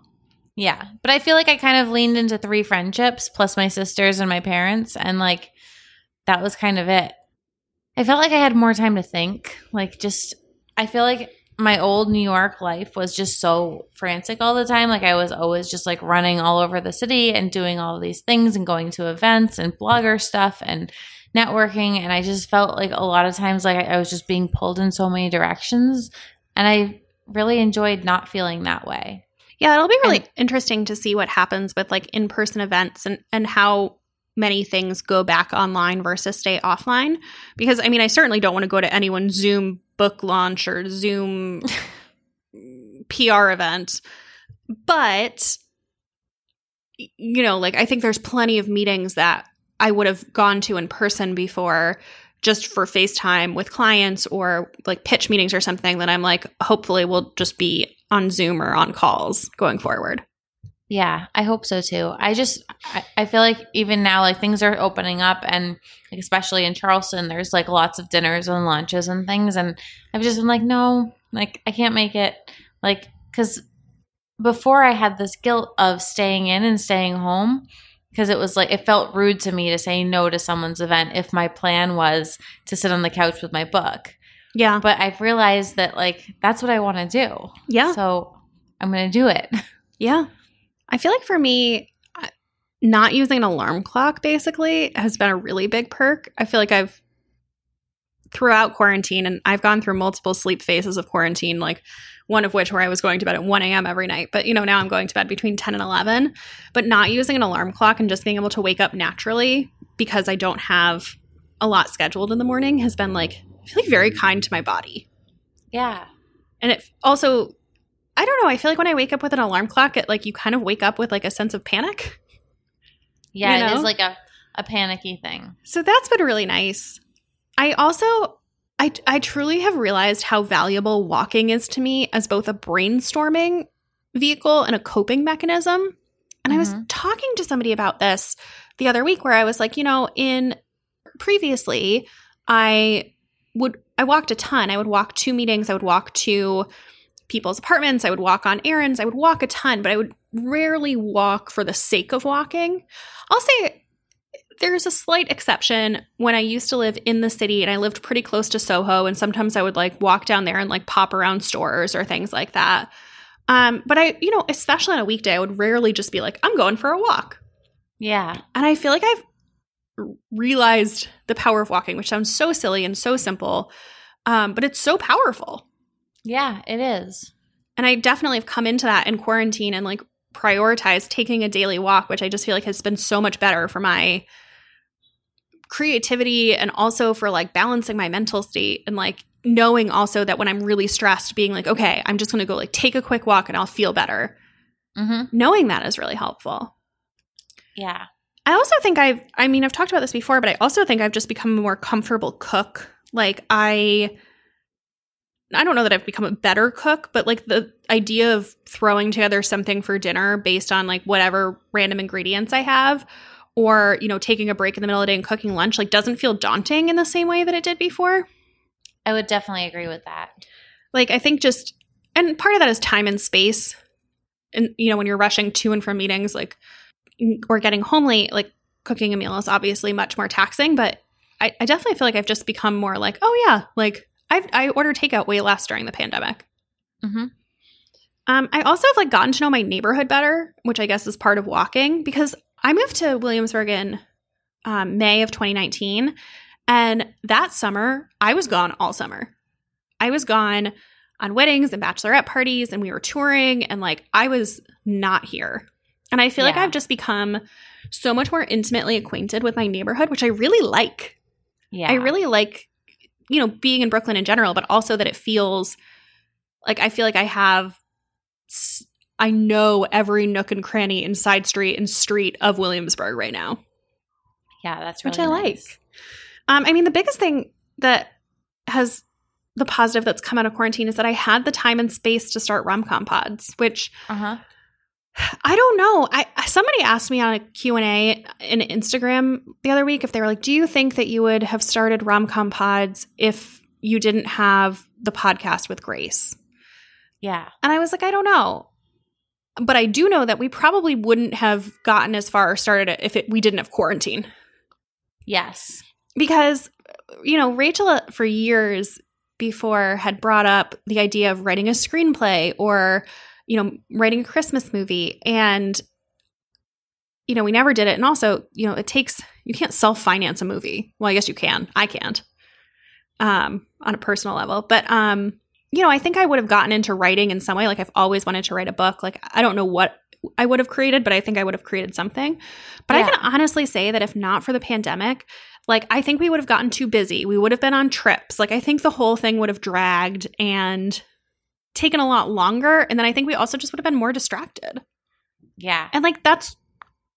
Yeah. But I feel like I kind of leaned into three friendships plus my sisters and my parents. And like that was kind of it. I felt like I had more time to think. Like just, I feel like my old New York life was just so frantic all the time. Like I was always just like running all over the city and doing all these things and going to events and blogger stuff and networking. And I just felt like a lot of times like I was just being pulled in so many directions. And I really enjoyed not feeling that way. Yeah, it'll be really interesting to see what happens with like in-person events and and how many things go back online versus stay offline because I mean I certainly don't want to go to anyone's Zoom book launch or Zoom [laughs] PR event but you know like I think there's plenty of meetings that I would have gone to in person before just for FaceTime with clients or like pitch meetings or something that I'm like hopefully we'll just be on Zoom or on calls going forward. Yeah, I hope so too. I just I, I feel like even now like things are opening up and like, especially in Charleston there's like lots of dinners and lunches and things and I've just been like no, like I can't make it like cuz before I had this guilt of staying in and staying home because it was like it felt rude to me to say no to someone's event if my plan was to sit on the couch with my book. Yeah. But I've realized that like that's what I want to do. Yeah. So I'm going to do it. [laughs] Yeah. I feel like for me, uh, not using an alarm clock basically has been a really big perk. I feel like I've throughout quarantine, and I've gone through multiple sleep phases of quarantine, like one of which where I was going to bed at 1 a.m. every night. But, you know, now I'm going to bed between 10 and 11. But not using an alarm clock and just being able to wake up naturally because I don't have a lot scheduled in the morning has been like, I feel like very kind to my body. Yeah. And it also, I don't know. I feel like when I wake up with an alarm clock, it like you kind of wake up with like a sense of panic. Yeah, You know? is like a, a panicky thing. So that's been really nice. I also, I, I truly have realized how valuable walking is to me as both a brainstorming vehicle and a coping mechanism. And I was Mhm. talking to somebody about this the other week where I was like, you know, in previously, I would, I walked a ton. I would walk to meetings, I would walk to people's apartments, I would walk on errands, I would walk a ton, but I would rarely walk for the sake of walking. I'll say there's a slight exception when I used to live in the city and I lived pretty close to Soho, and sometimes I would like walk down there and like pop around stores or things like that. Um, but I, you know, especially on a weekday, I would rarely just be like, I'm going for a walk. Yeah. And I feel like I've realized the power of walking, which sounds so silly and so simple, um, but it's so powerful. Yeah, it is. And I definitely have come into that in quarantine and like prioritized taking a daily walk, which I just feel like has been so much better for my creativity and also for like balancing my mental state and like knowing also that when I'm really stressed, being like, okay, I'm just going to go like take a quick walk and I'll feel better. Mm-hmm. Knowing that is really helpful. Yeah. I also think I've, I mean, I've talked about this before, but I also think I've just become a more comfortable cook. Like, I, I don't know that I've become a better cook, but like the idea of throwing together something for dinner based on like whatever random ingredients I have, or, you know, taking a break in the middle of the day and cooking lunch, like doesn't feel daunting in the same way that it did before. I would definitely agree with that. Like, I think just, and part of that is time and space. And, you know, when you're rushing to and from meetings, like, or getting home late, like cooking a meal is obviously much more taxing, but I, I definitely feel like I've just become more like, oh yeah, like I've I order takeout way less during the pandemic. Mm-hmm. Um, I also have like gotten to know my neighborhood better, which I guess is part of walking because I moved to Williamsburg in um, May of 2019, and that summer I was gone all summer. I was gone on weddings and bachelorette parties, and we were touring, and like I was not here. And I feel like I've just become so much more intimately acquainted with my neighborhood, which I really like. Yeah. I really like, you know, being in Brooklyn in general, but also that it feels like I feel like I have, I know every nook and cranny and side street and street of Williamsburg right now, Yeah, that's really which I like. Um, I mean, the biggest thing that has the positive that's come out of quarantine is that I had the time and space to start rom com pods, which Uh-huh. I don't know. I somebody asked me on a Q&A in Instagram the other week if they were like, "Do you think that you would have started rom-com pods if you didn't have the podcast with Grace?" Yeah. And I was like, "I don't know." But I do know that we probably wouldn't have gotten as far or started it if it, we didn't have quarantine. Yes. Because you know, Rachel uh, for years before had brought up the idea of writing a screenplay or you know, writing a Christmas movie and you know, we never did it. And also, you know, it takes you can't self-finance a movie. Well, I guess you can. I can't. Um, on a personal level. But um, you know, I think I would have gotten into writing in some way. Like I've always wanted to write a book. Like I don't know what I would have created, but I think I would have created something. But I can honestly say that if not for the pandemic, like I think we would have gotten too busy. We would have been on trips. Like I think the whole thing would have dragged and taken a lot longer. And then I think we also just would have been more distracted. Yeah. And like that's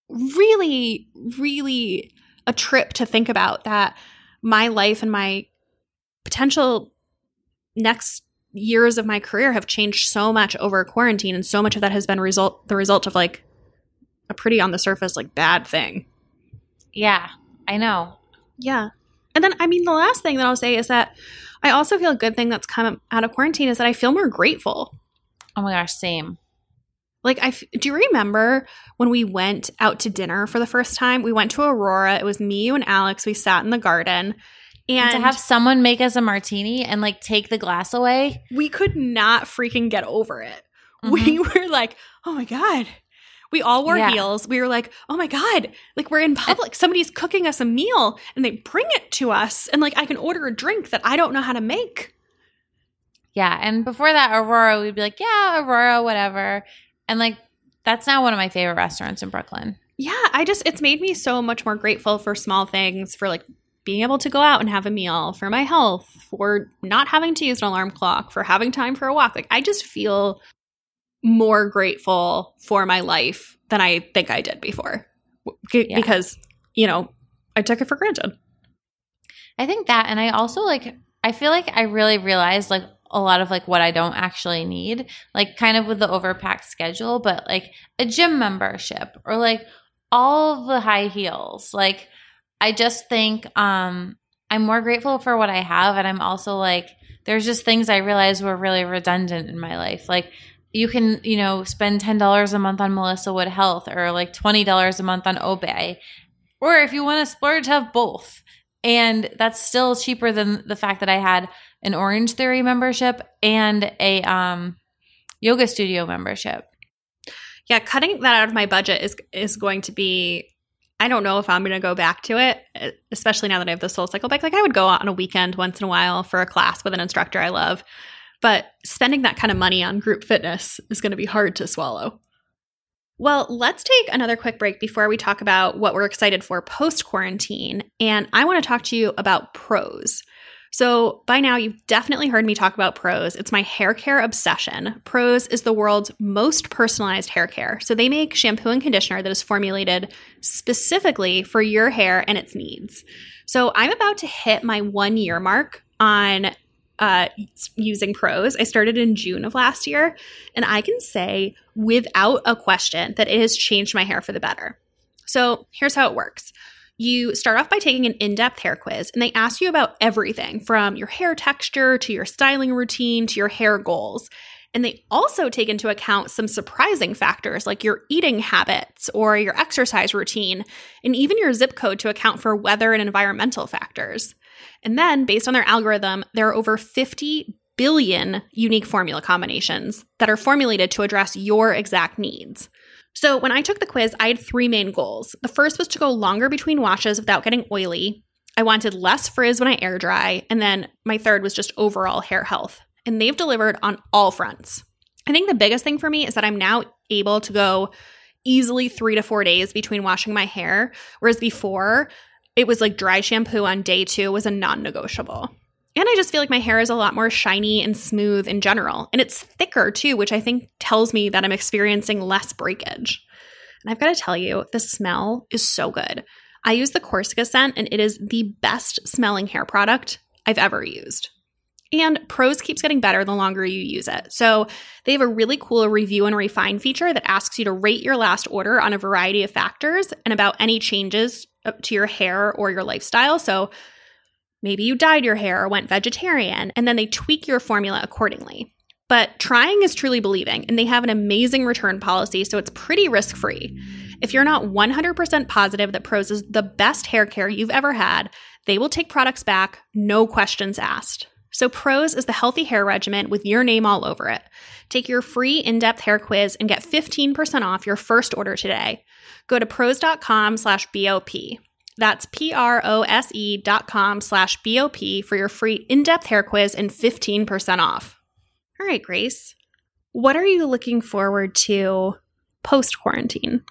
really, really a trip to think about that my life and my potential next years of my career have changed so much over quarantine and so much of that has been result the result of like a pretty on the surface like bad thing. Yeah, I know. Yeah. And then I mean the last thing that I'll say is that I also feel a good thing that's come out of quarantine is that I feel more grateful. Oh my gosh, same. Like I f- do you remember when we went out to dinner for the first time? We went to Aurora. It was me, you, and Alex. We sat in the garden. And, to have someone make us a martini and like take the glass away. we could not freaking get over it. Mm-hmm. We [laughs] were like, "Oh my god." We all wore Yeah. heels. We were like, "Oh my god." Like we're in public. Somebody's cooking us a meal and they bring it to us and like I can order a drink that I don't know how to make. Yeah. And before that, Aurora, we'd be like, yeah, Aurora, whatever. And like, that's now one of my favorite restaurants in Brooklyn. Yeah, I just it's made me so much more grateful for small things, for like being able to go out and have a meal, for my health, for not having to use an alarm clock, for having time for a walk. Like I just feel more grateful for my life than I think I did before. G- Yeah. Because, you know, I took it for granted. I think that. And I also like, I feel like I really realized like a lot of like what I don't actually need, like kind of with the overpacked schedule, but like a gym membership or like all the high heels. Like, I just think um I'm more grateful for what I have. And I'm also like, there's just things I realized were really redundant in my life. Like, you can, you know, spend $10 a month on Melissa Wood Health or like $20 a month on Obé. Or if you want to splurge, have both. And that's still cheaper than the fact that I had an Orange Theory membership and a um, yoga studio membership. Yeah, cutting that out of my budget is is going to be I don't know if I'm going to go back to it, especially now that I have the Soul Cycle bike. Like I would go out on a weekend once in a while for a class with an instructor I love, but spending that kind of money on group fitness is going to be hard to swallow. Well, let's take another quick break before we talk about what we're excited for post quarantine. And I want to talk to you about Prose. So, by now, you've definitely heard me talk about Prose. It's my hair care obsession. Prose is the world's most personalized hair care. So, they make shampoo and conditioner that is formulated specifically for your hair and its needs. So, I'm about to hit my one year mark on uh, using Prose. I started in June of last year, and I can say without a question that it has changed my hair for the better. So, here's how it works. You start off by taking an in depth hair quiz, and they ask you about everything from your hair texture to your styling routine to your hair goals. And they also take into account some surprising factors like your eating habits or your exercise routine, and even your zip code to account for weather and environmental factors. And then, based on their algorithm, there are over 50 billion unique formula combinations that are formulated to address your exact needs. So, when I took the quiz, I had three main goals. The first was to go longer between washes without getting oily. I wanted less frizz when I air dry. And then my third was just overall hair health. And they've delivered on all fronts. I think the biggest thing for me is that I'm now able to go easily three to four days between washing my hair, whereas before it was like dry shampoo on day two was a non negotiable. And I just feel like my hair is a lot more shiny and smooth in general. And it's thicker too, which I think tells me that I'm experiencing less breakage. And I've got to tell you, the smell is so good. I use the Corsica scent, and it is the best smelling hair product I've ever used. And Prose keeps getting better the longer you use it. So they have a really cool review and refine feature that asks you to rate your last order on a variety of factors and about any changes to your hair or your lifestyle. So maybe you dyed your hair or went vegetarian, and then they tweak your formula accordingly. But trying is truly believing, and they have an amazing return policy, so it's pretty risk free. If you're not 100% positive that Prose is the best hair care you've ever had, they will take products back, no questions asked. So, Prose is the healthy hair regimen with your name all over it. Take your free in depth hair quiz and get 15% off your first order today. Go to prose.com slash BOP. That's P R O S E dot com slash BOP for your free in depth hair quiz and 15% off. All right, Grace, what are you looking forward to post quarantine?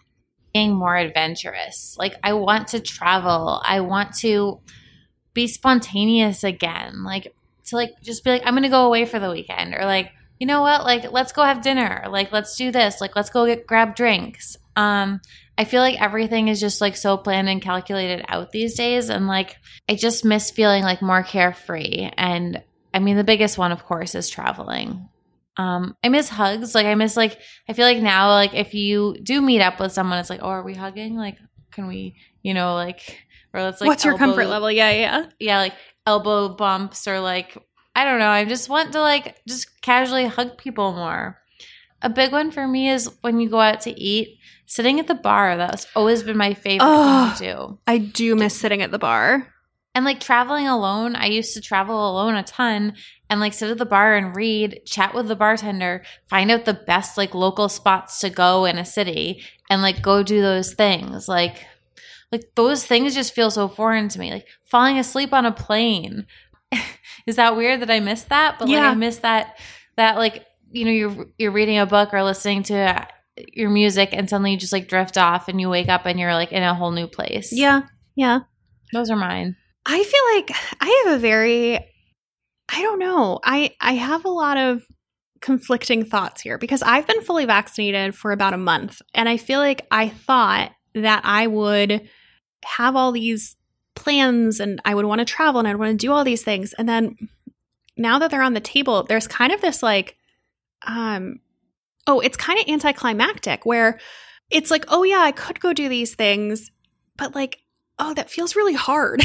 Being more adventurous. Like, I want to travel. I want to be spontaneous again. Like, to like just be like, I'm to go away for the weekend. Or like, you know what? Like, let's go have dinner. Like, let's do this. Like, let's go get grab drinks. Um, I feel like everything is just like so planned and calculated out these days. And like, I just miss feeling like more carefree. And I mean, the biggest one, of course, is traveling. Um, I miss hugs. Like I miss like I feel like now like if you do meet up with someone, it's like, oh, are we hugging? Like, can we, you know, like or let's like What's your elbow- comfort level? Yeah, yeah. Yeah, like elbow bumps or like I don't know. I just want to like just casually hug people more. A big one for me is when you go out to eat, sitting at the bar. That's always been my favorite Ugh. thing to do. I do miss sitting at the bar. And like traveling alone, I used to travel alone a ton and like sit at the bar and read, chat with the bartender, find out the best like local spots to go in a city and like go do those things. Like like those things just feel so foreign to me. Like falling asleep on a plane. [laughs] Is that weird that I missed that? But like Yeah. I miss that that like you know you're you're reading a book or listening to your music and suddenly you just like drift off and you wake up and you're like in a whole new place. Yeah, yeah. Those are mine. I feel like I have a very I don't know. I I have a lot of conflicting thoughts here because I've been fully vaccinated for about a month and I feel like I thought that I would have all these plans and I would want to travel and I'd want to do all these things and then now that they're on the table there's kind of this like um oh it's kind of anticlimactic where it's like oh yeah I could go do these things but like oh that feels really hard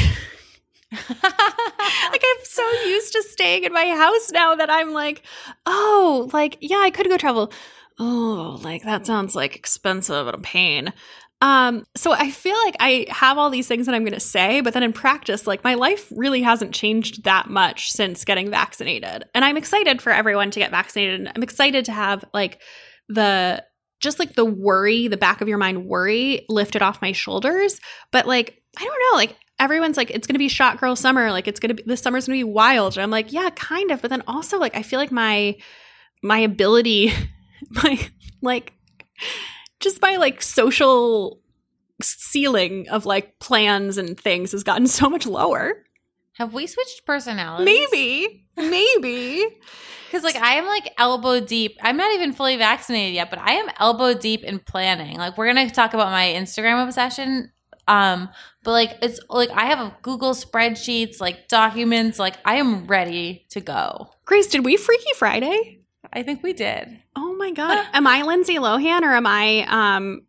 [laughs] like I'm so used to staying in my house now that I'm like, oh, like yeah, I could go travel. Oh, like that sounds like expensive and a pain. Um, so I feel like I have all these things that I'm going to say, but then in practice, like my life really hasn't changed that much since getting vaccinated. And I'm excited for everyone to get vaccinated. And I'm excited to have like the just like the worry, the back of your mind worry lifted off my shoulders. But like, I don't know, like everyone's like, it's going to be shot girl summer. Like it's going to be, this summer's going to be wild. And I'm like, yeah, kind of. But then also like, I feel like my, my ability, [laughs] my like, just my like social ceiling of like plans and things has gotten [laughs] so much lower. Have we switched personalities? Maybe, maybe. [laughs] Because like I am like elbow deep. I'm not even fully vaccinated yet, but I am elbow deep in planning. Like we're gonna talk about my Instagram obsession. Um, but like it's like I have a Google spreadsheets, like documents, like I am ready to go. Grace, did we Freaky Friday? I think we did. Oh my god. [laughs] am I Lindsay Lohan or am I um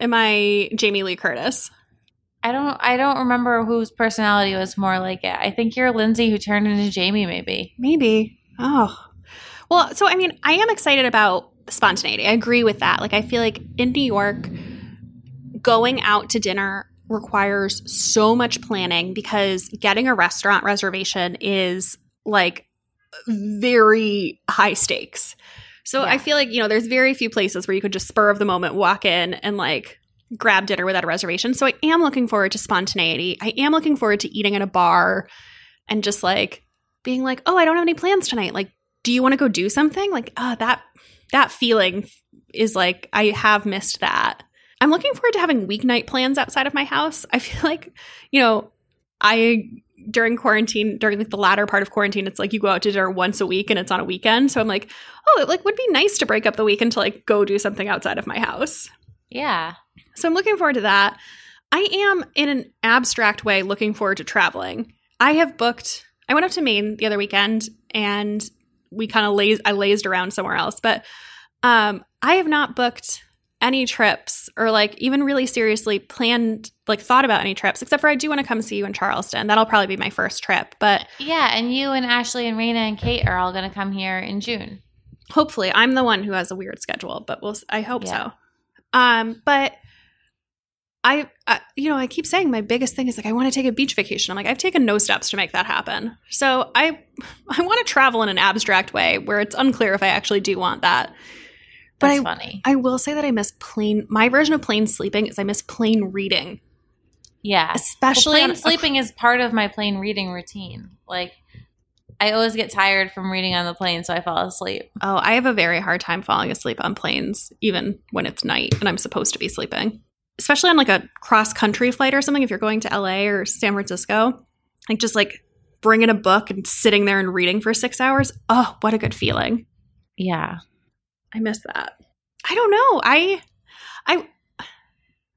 am I Jamie Lee Curtis? I don't I don't remember whose personality was more like it. I think you're Lindsay who turned into Jamie, maybe. Maybe. Oh. Well, so I mean, I am excited about spontaneity. I agree with that. Like I feel like in New York going out to dinner requires so much planning because getting a restaurant reservation is like very high stakes. So I feel like, you know, there's very few places where you could just spur of the moment walk in and like grab dinner without a reservation. So I am looking forward to spontaneity. I am looking forward to eating at a bar and just like being like, "Oh, I don't have any plans tonight. Like, do you want to go do something?" Like, ah, that that feeling is like I have missed that. I'm looking forward to having weeknight plans outside of my house. I feel like, you know, I during quarantine, during like the latter part of quarantine, it's like you go out to dinner once a week and it's on a weekend. So I'm like, oh, it like would be nice to break up the weekend to like go do something outside of my house. Yeah. So I'm looking forward to that. I am in an abstract way looking forward to traveling. I have booked I went up to Maine the other weekend and we kind of lazed I lazed around somewhere else, but um I have not booked any trips or like even really seriously planned like thought about any trips except for I do want to come see you in Charleston. That'll probably be my first trip, but Yeah, and you and Ashley and Raina and Kate are all gonna come here in June. hopefully i'm the one who has a weird schedule but we'll i hope Yeah. so um but I, I you know i keep saying my biggest thing is like i want to take a beach vacation i'm like i've taken no steps to make that happen so i [laughs] i want to travel in an abstract way where it's unclear if i actually do want that but I, funny. I will say that i miss plane my version of plane sleeping is i miss plane reading Yeah. Well, especially plane on- sleeping is part of my plane reading routine. Like I always get tired from reading on the plane, so I fall asleep. oh i have a very hard time falling asleep on planes even when it's night and i'm supposed to be sleeping especially on like a cross country flight or something if you're going to LA or San Francisco like just like bringing a book and sitting there and reading for 6 hours oh what a good feeling Yeah. I miss that I don't know I I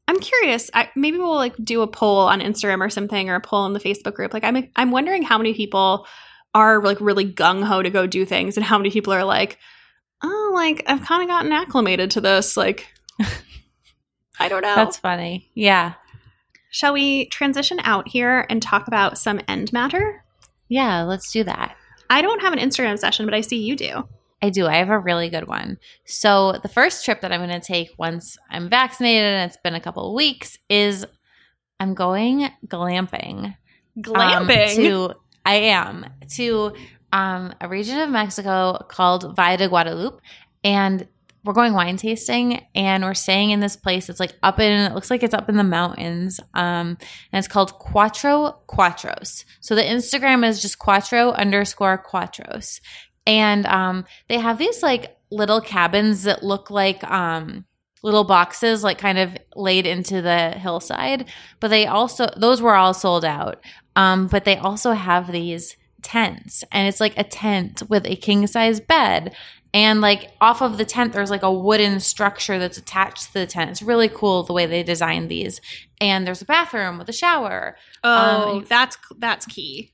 I'm curious I, maybe we'll like do a poll on Instagram or something or a poll in the Facebook group like I'm I'm wondering how many people are like really gung ho to go do things and how many people are like oh, like I've kind of gotten acclimated to this. Like, [laughs] I don't know. That's funny. Yeah. Shall we transition out here and talk about some end matter? Yeah, let's do that. I don't have an Instagram session, but I see you do. I do. I have a really good one. So, the first trip that I'm going to take once I'm vaccinated and it's been a couple of weeks is I'm going glamping. um, Glamping. to I am to um, a region of Mexico called Valle de Guadalupe, and we're going wine tasting, and we're staying in this place. It's like up in it looks like it's up in the mountains, um, and it's called Cuatro Cuatros. So the Instagram is just Cuatro underscore Cuatros, and um, they have these like little cabins that look like um, little boxes like kind of laid into the hillside. But they also those were all sold out. Um, but they also have these tents. And it's like a tent with a king size bed. And like off of the tent there's like a wooden structure that's attached to the tent. It's really cool the way they designed these. And there's a bathroom with a shower. Oh, Um, that's that's key.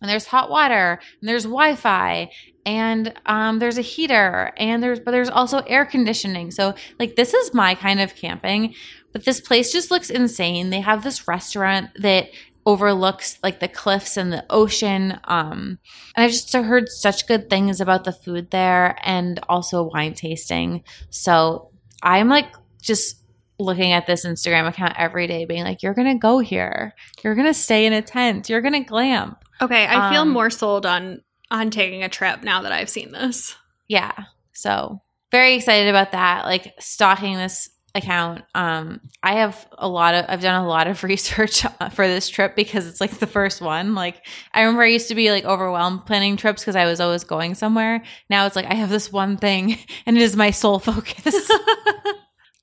And there's hot water and there's wi-fi and um, there's a heater and there's but there's also air conditioning. So like this is my kind of camping but this place just looks insane. They have this restaurant that overlooks like the cliffs and the ocean um and i've just heard such good things about the food there and also wine tasting. So i'm like just looking at this instagram account every day being like you're gonna go here. You're gonna stay in a tent. You're gonna glamp Okay, I feel Um, more sold on on taking a trip now that I've seen this. yeah so very excited about that like stalking this account. Um i have a lot of i've done a lot of [laughs] research for this trip because it's like the first one. Like i remember i used to be like overwhelmed planning trips because i was always going somewhere. Now it's like i have this one thing [laughs] and it is my sole [laughs] focus.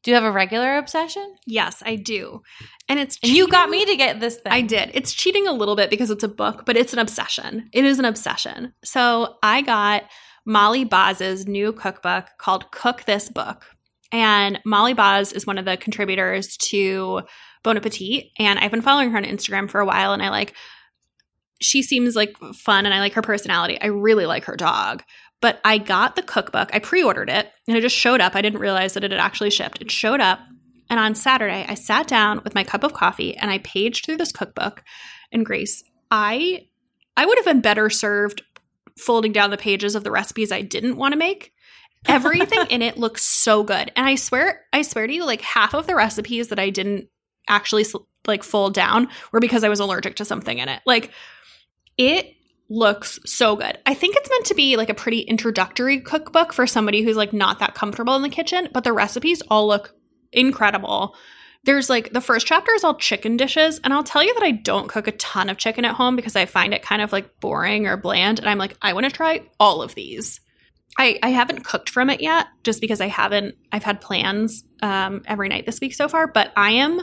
Do you have a regular obsession? Yes, I do. And it's and you got me to get this thing I did. It's cheating a little bit because it's a book, but it's an obsession. It is an obsession. So I got Molly Baz's new cookbook called Cook This Book. And Molly Baz is one of the contributors to Bon Appetit. And I've been following her on Instagram for a while and I like she seems like fun and I like her personality. I really like her dog. But I got the cookbook. I pre-ordered it and it just showed up. I didn't realize that it had actually shipped. It showed up and on Saturday, I sat down with my cup of coffee and I paged through this cookbook. And Grace, I I would have been better served folding down the pages of the recipes I didn't want to make. Everything in it looks so good. And I swear, I swear to you, like half of the recipes that I didn't actually like fold down were because I was allergic to something in it. Like it looks so good. I think it's meant to be like a pretty introductory cookbook for somebody who's like not that comfortable in the kitchen, but the recipes all look incredible. There's like the first chapter is all chicken dishes, and I'll tell you that I don't cook a ton of chicken at home because I find it kind of like boring or bland. And I'm like, I want to try all of these. I, I haven't cooked from it yet just because I haven't, I've had plans um, every night this week so far, but I am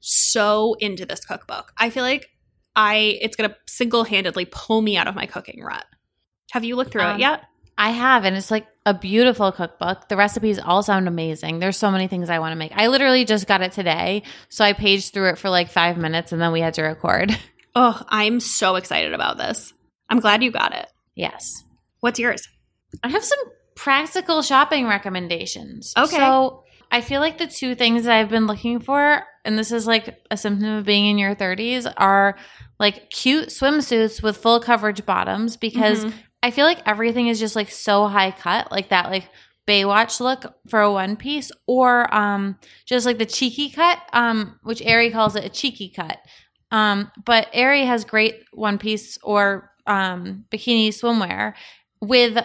so into this cookbook. I feel like I, it's going to single handedly pull me out of my cooking rut. Have you looked through Um, it yet? I have, and it's like a beautiful cookbook. The recipes all sound amazing. There's so many things I want to make. I literally just got it today, so I paged through it for like five minutes, and then we had to record. [laughs] Oh, I'm so excited about this. I'm glad you got it. yes, What's yours? I have some practical shopping recommendations. Okay. so I feel like the two things that I've been looking for, and this is like a symptom of being in your 30s, are like cute swimsuits with full coverage bottoms because Mhm. I feel like everything is just like so high cut, like that like Baywatch look for a one piece, or um just like the cheeky cut, um, which Aerie calls it a cheeky cut. Um, but Aerie has great one piece or um bikini swimwear with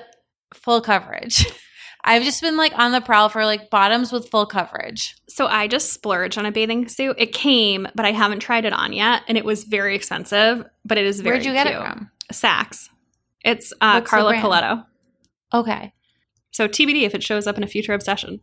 full coverage. [laughs] I've just been like on the prowl for like bottoms with full coverage. So I just splurged on a bathing suit. It came, but I haven't tried it on yet, and it was very expensive. But it is very Where'd you get cute. it from? Saks. It's uh, Karla? Colletto. Okay. So TBD if it shows up in a future obsession.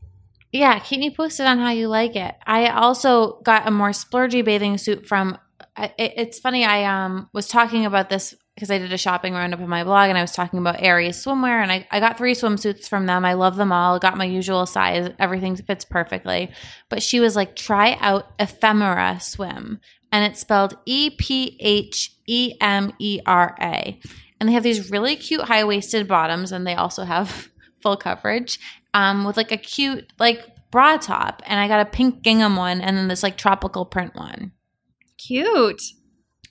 Yeah, keep me posted on how you like it. I also got a more splurgy bathing suit from. It, it's funny. I um was talking about this because I did a shopping roundup in my blog, and I was talking about Aerie's swimwear, and I, I got three swimsuits from them. I love them all. Got my usual size. Everything fits perfectly. But she was like, try out Ephemera Swim, and it's spelled E P H E M E R A, and they have these really cute high waisted bottoms, and they also have [laughs] full coverage, um, with like a cute like bra top, and I got a pink gingham one, and then this like tropical print one. Cute.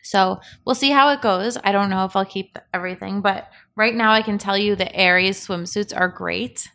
So we'll see how it goes. I don't know if I'll keep everything, but right now I can tell you the Aerie's swimsuits are great.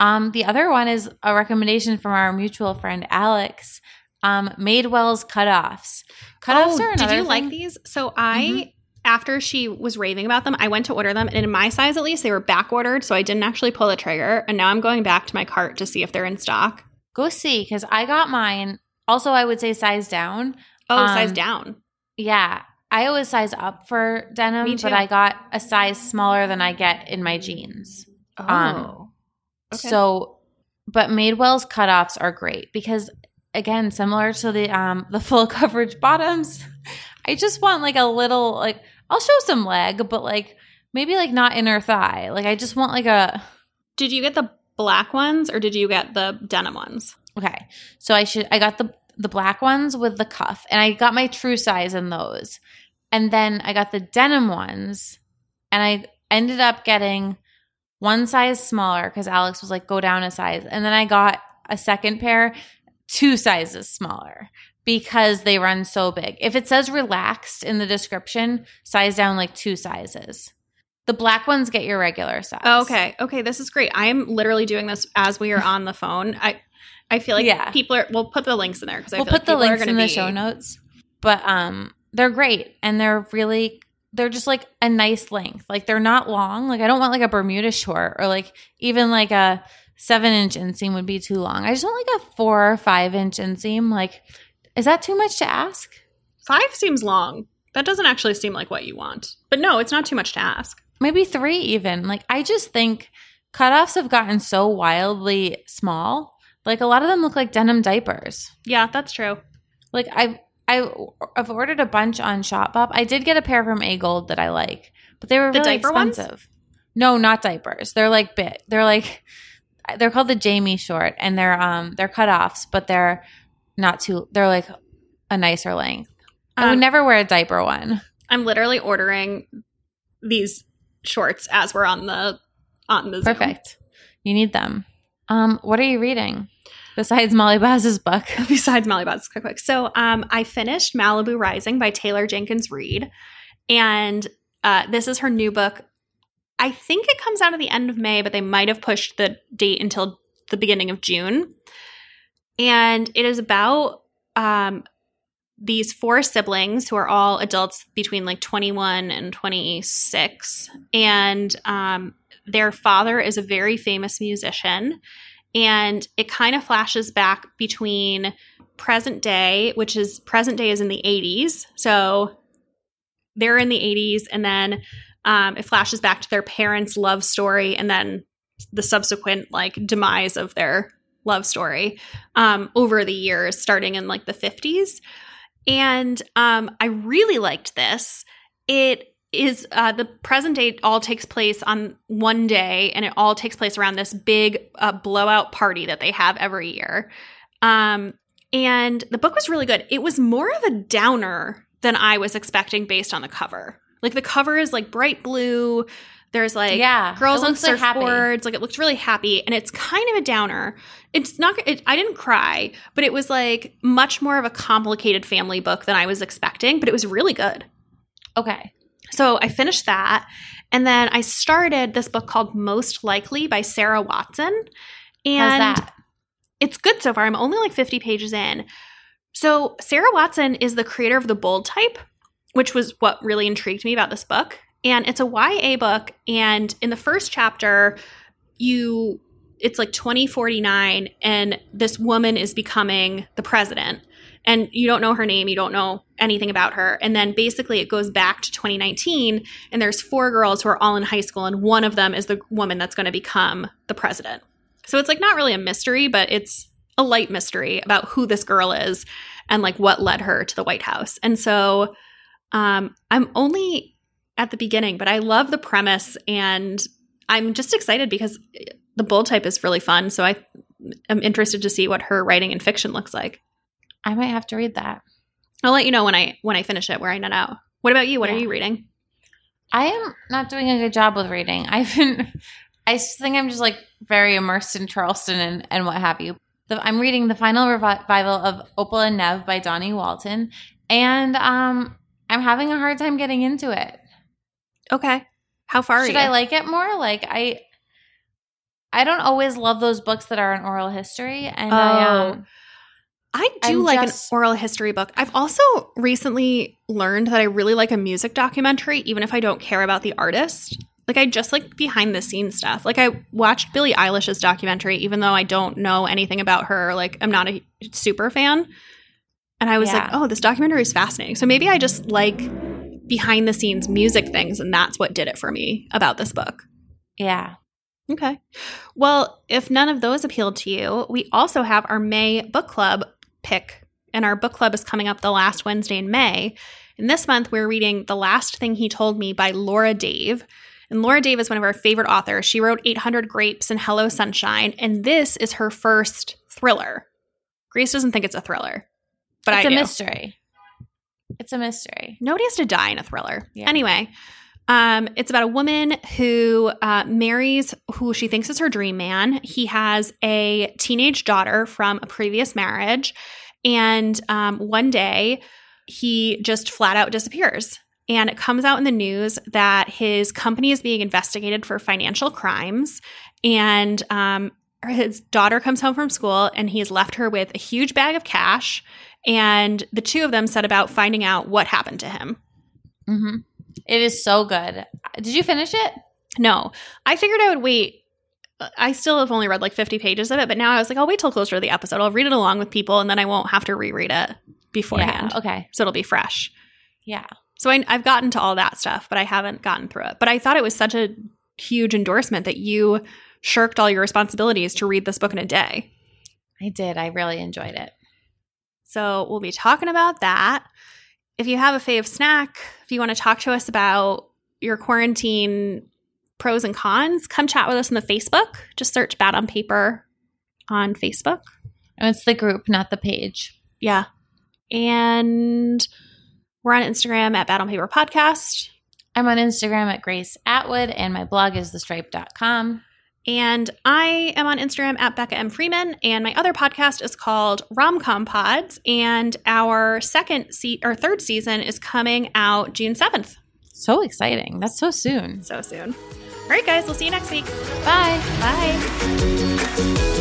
Um, the other one is a recommendation from our mutual friend Alex. Um, Madewell's cutoffs. Cutoffs oh, are another Did you like these? So I Mhm. After she was raving about them, I went to order them and in my size at least they were back ordered, so I didn't actually pull the trigger. And now I'm going back to my cart to see if they're in stock. Go see because I got mine. Also, I would say size down. Oh, size Um, down. Yeah, I always size up for denim, but I got a size smaller than I get in my jeans. Oh. um, Okay. So, but Madewell's cutoffs are great because again, similar to the um the full [laughs] coverage bottoms, [laughs] I just want like a little like I'll show some leg, but like maybe like not inner thigh. Like I just want like a did you get the black ones or did you get the denim ones? okay. So I should I got the the black ones with the cuff, and I got my true size in those, and then I got the denim ones, and I ended up getting one size smaller because Alex was like, go down a size. And then I got a second pair, two sizes smaller because they run so big. If it says relaxed in the description, size down like two sizes. The black ones get your regular size. Okay. Okay, this is great. I am literally doing this as we are on the phone. I I feel like Yeah. people are we'll put the links in there because I we'll put like the links in the be- show notes. But um they're great and they're really they're just like a nice length. Like they're not long. Like I don't want like a Bermuda short or like even like a seven inch inseam would be too long. I just want like a four or five inch inseam. Like, is that too much to ask? Five seems long. That doesn't actually seem like what you want. But no, it's not too much to ask. Maybe three even. Like I just think cutoffs have gotten so wildly small. Like a lot of them look like denim diapers. Yeah, that's true. Like I've I, I've ordered a bunch on Shopbop. I did get a pair from AGOLDE that I like, but they were The really diaper ones? No, not diapers. They're like bit. They're like they're called the Jamie short, and they're um they're cutoffs, but they're not too. They're like a nicer length. I would Um, never wear a diaper one. I'm literally ordering these shorts as we're on the on the Zoom. Perfect. You need them. Um, what are you reading besides Molly Baz's book? [laughs] besides Molly quick quick. So um I finished Malibu Rising by Taylor Jenkins Reid. And uh this is her new book. I think it comes out at the end of May, but they might have pushed the date until the beginning of June. And it is about um these four siblings who are all adults between like 21 and 26 and um their father is a very famous musician and it kind of flashes back between present day, which is present day is in the 80s. So they're in the 80s, and then um, it flashes back to their parents' love story, and then the subsequent like demise of their love story um, over the years, starting in like the 50s. And um, I really liked this. It is uh, the present day all takes place on one day and it all takes place around this big uh, blowout party that they have every year um, and the book was really good it was more of a downer than i was expecting based on the cover like the cover is like bright blue there's like yeah, girls on looks like surfboards like it looks really happy and it's kind of a downer it's not it, i didn't cry but it was like much more of a complicated family book than i was expecting but it was really good Okay. so I finished that. And then I started this book called Most Likely by Sarah Watson. And it's good so far. I'm only like 50 pages in. So Sarah Watson is the creator of the bold type, which was what really intrigued me about this book. And it's a YA book. And in the first chapter, you it's like 2049 and this woman is becoming the president. And you don't know her name you don't know anything about her. And then basically it goes back to 2019 and there's four girls who are all in high school and one of them is the woman that's going to become the president. So it's like not really a mystery but it's a light mystery about who this girl is and like what led her to the white house. And so um i'm only at the beginning but i love the premise and i'm just excited because the bold type is really fun so i am interested to see what her writing in fiction looks like I might have to read that. I'll let you know when I when I finish it where I net out. What about you? What are you reading? I am not doing a good job with reading. [laughs] I've been I think I'm just like very immersed in Charleston and, and what have you. The, I'm reading the final revival of Opal and Nev by Dawnie Walton, and um, I'm having a hard time getting into it. Okay. How far Should are you? I like it more? Like I, I don't always love those books that are an oral history, and I Oh. um, I do I'm like just- an oral history book. I've also recently learned that I really like a music documentary, even if I don't care about the artist. Like I just like behind the scenes stuff. Like I watched Billie Eilish's documentary, even though I don't know anything about her. Like I'm not a super fan. And I was like, oh, this documentary is fascinating. So maybe I just like behind the scenes music things, and that's what did it for me about this book. yeah, Okay. Well, if none of those appealed to you, we also have our May book club pick. And our book club is coming up the last Wednesday in May. And this month, we're reading The Last Thing He Told Me by Laura Dave. And Laura Dave is one of our favorite authors. She wrote 800 Grapes and Hello Sunshine. And this is her first thriller. Grace doesn't think it's a thriller, but I it's I a do. mystery. It's a mystery. Nobody has to die in a thriller. Yeah. Anyway, um, it's about a woman who uh, marries who she thinks is her dream man. He has a teenage daughter from a previous marriage. And um, one day, he just flat out disappears. And it comes out in the news that his company is being investigated for financial crimes. And um, his daughter comes home from school and he's left her with a huge bag of cash. And the two of them set about finding out what happened to him. hmm It is so good. Did you finish it? No, I figured I would wait. I still have only read like 50 pages of it, but now I was like, I'll wait till closer to the episode. I'll read it along with people and then I won't have to reread it beforehand. Yeah. Okay. So it'll be fresh. Yeah. So I, I've gotten to all that stuff, but I haven't gotten through it. But I thought it was such a huge endorsement that you shirked all your responsibilities to read this book in a day. I did. I really enjoyed it. So we'll be talking about that. If you have a fave snack, if you want to talk to us about your quarantine pros and cons, come chat with us on the Facebook. Just search Bad on Paper on Facebook. And it's the group, not the page. Yeah. And we're on Instagram at Bad on Paper Podcast. I'm on Instagram at Grace Atwood, and my blog is thestripe.com. And I am on Instagram at Becca M. Freeman. And my other podcast is called Romcom Pods. And our second se- or third season is coming out June 7th. So exciting. That's so soon. So soon. All right, guys, we'll see you next week. Bye. Bye.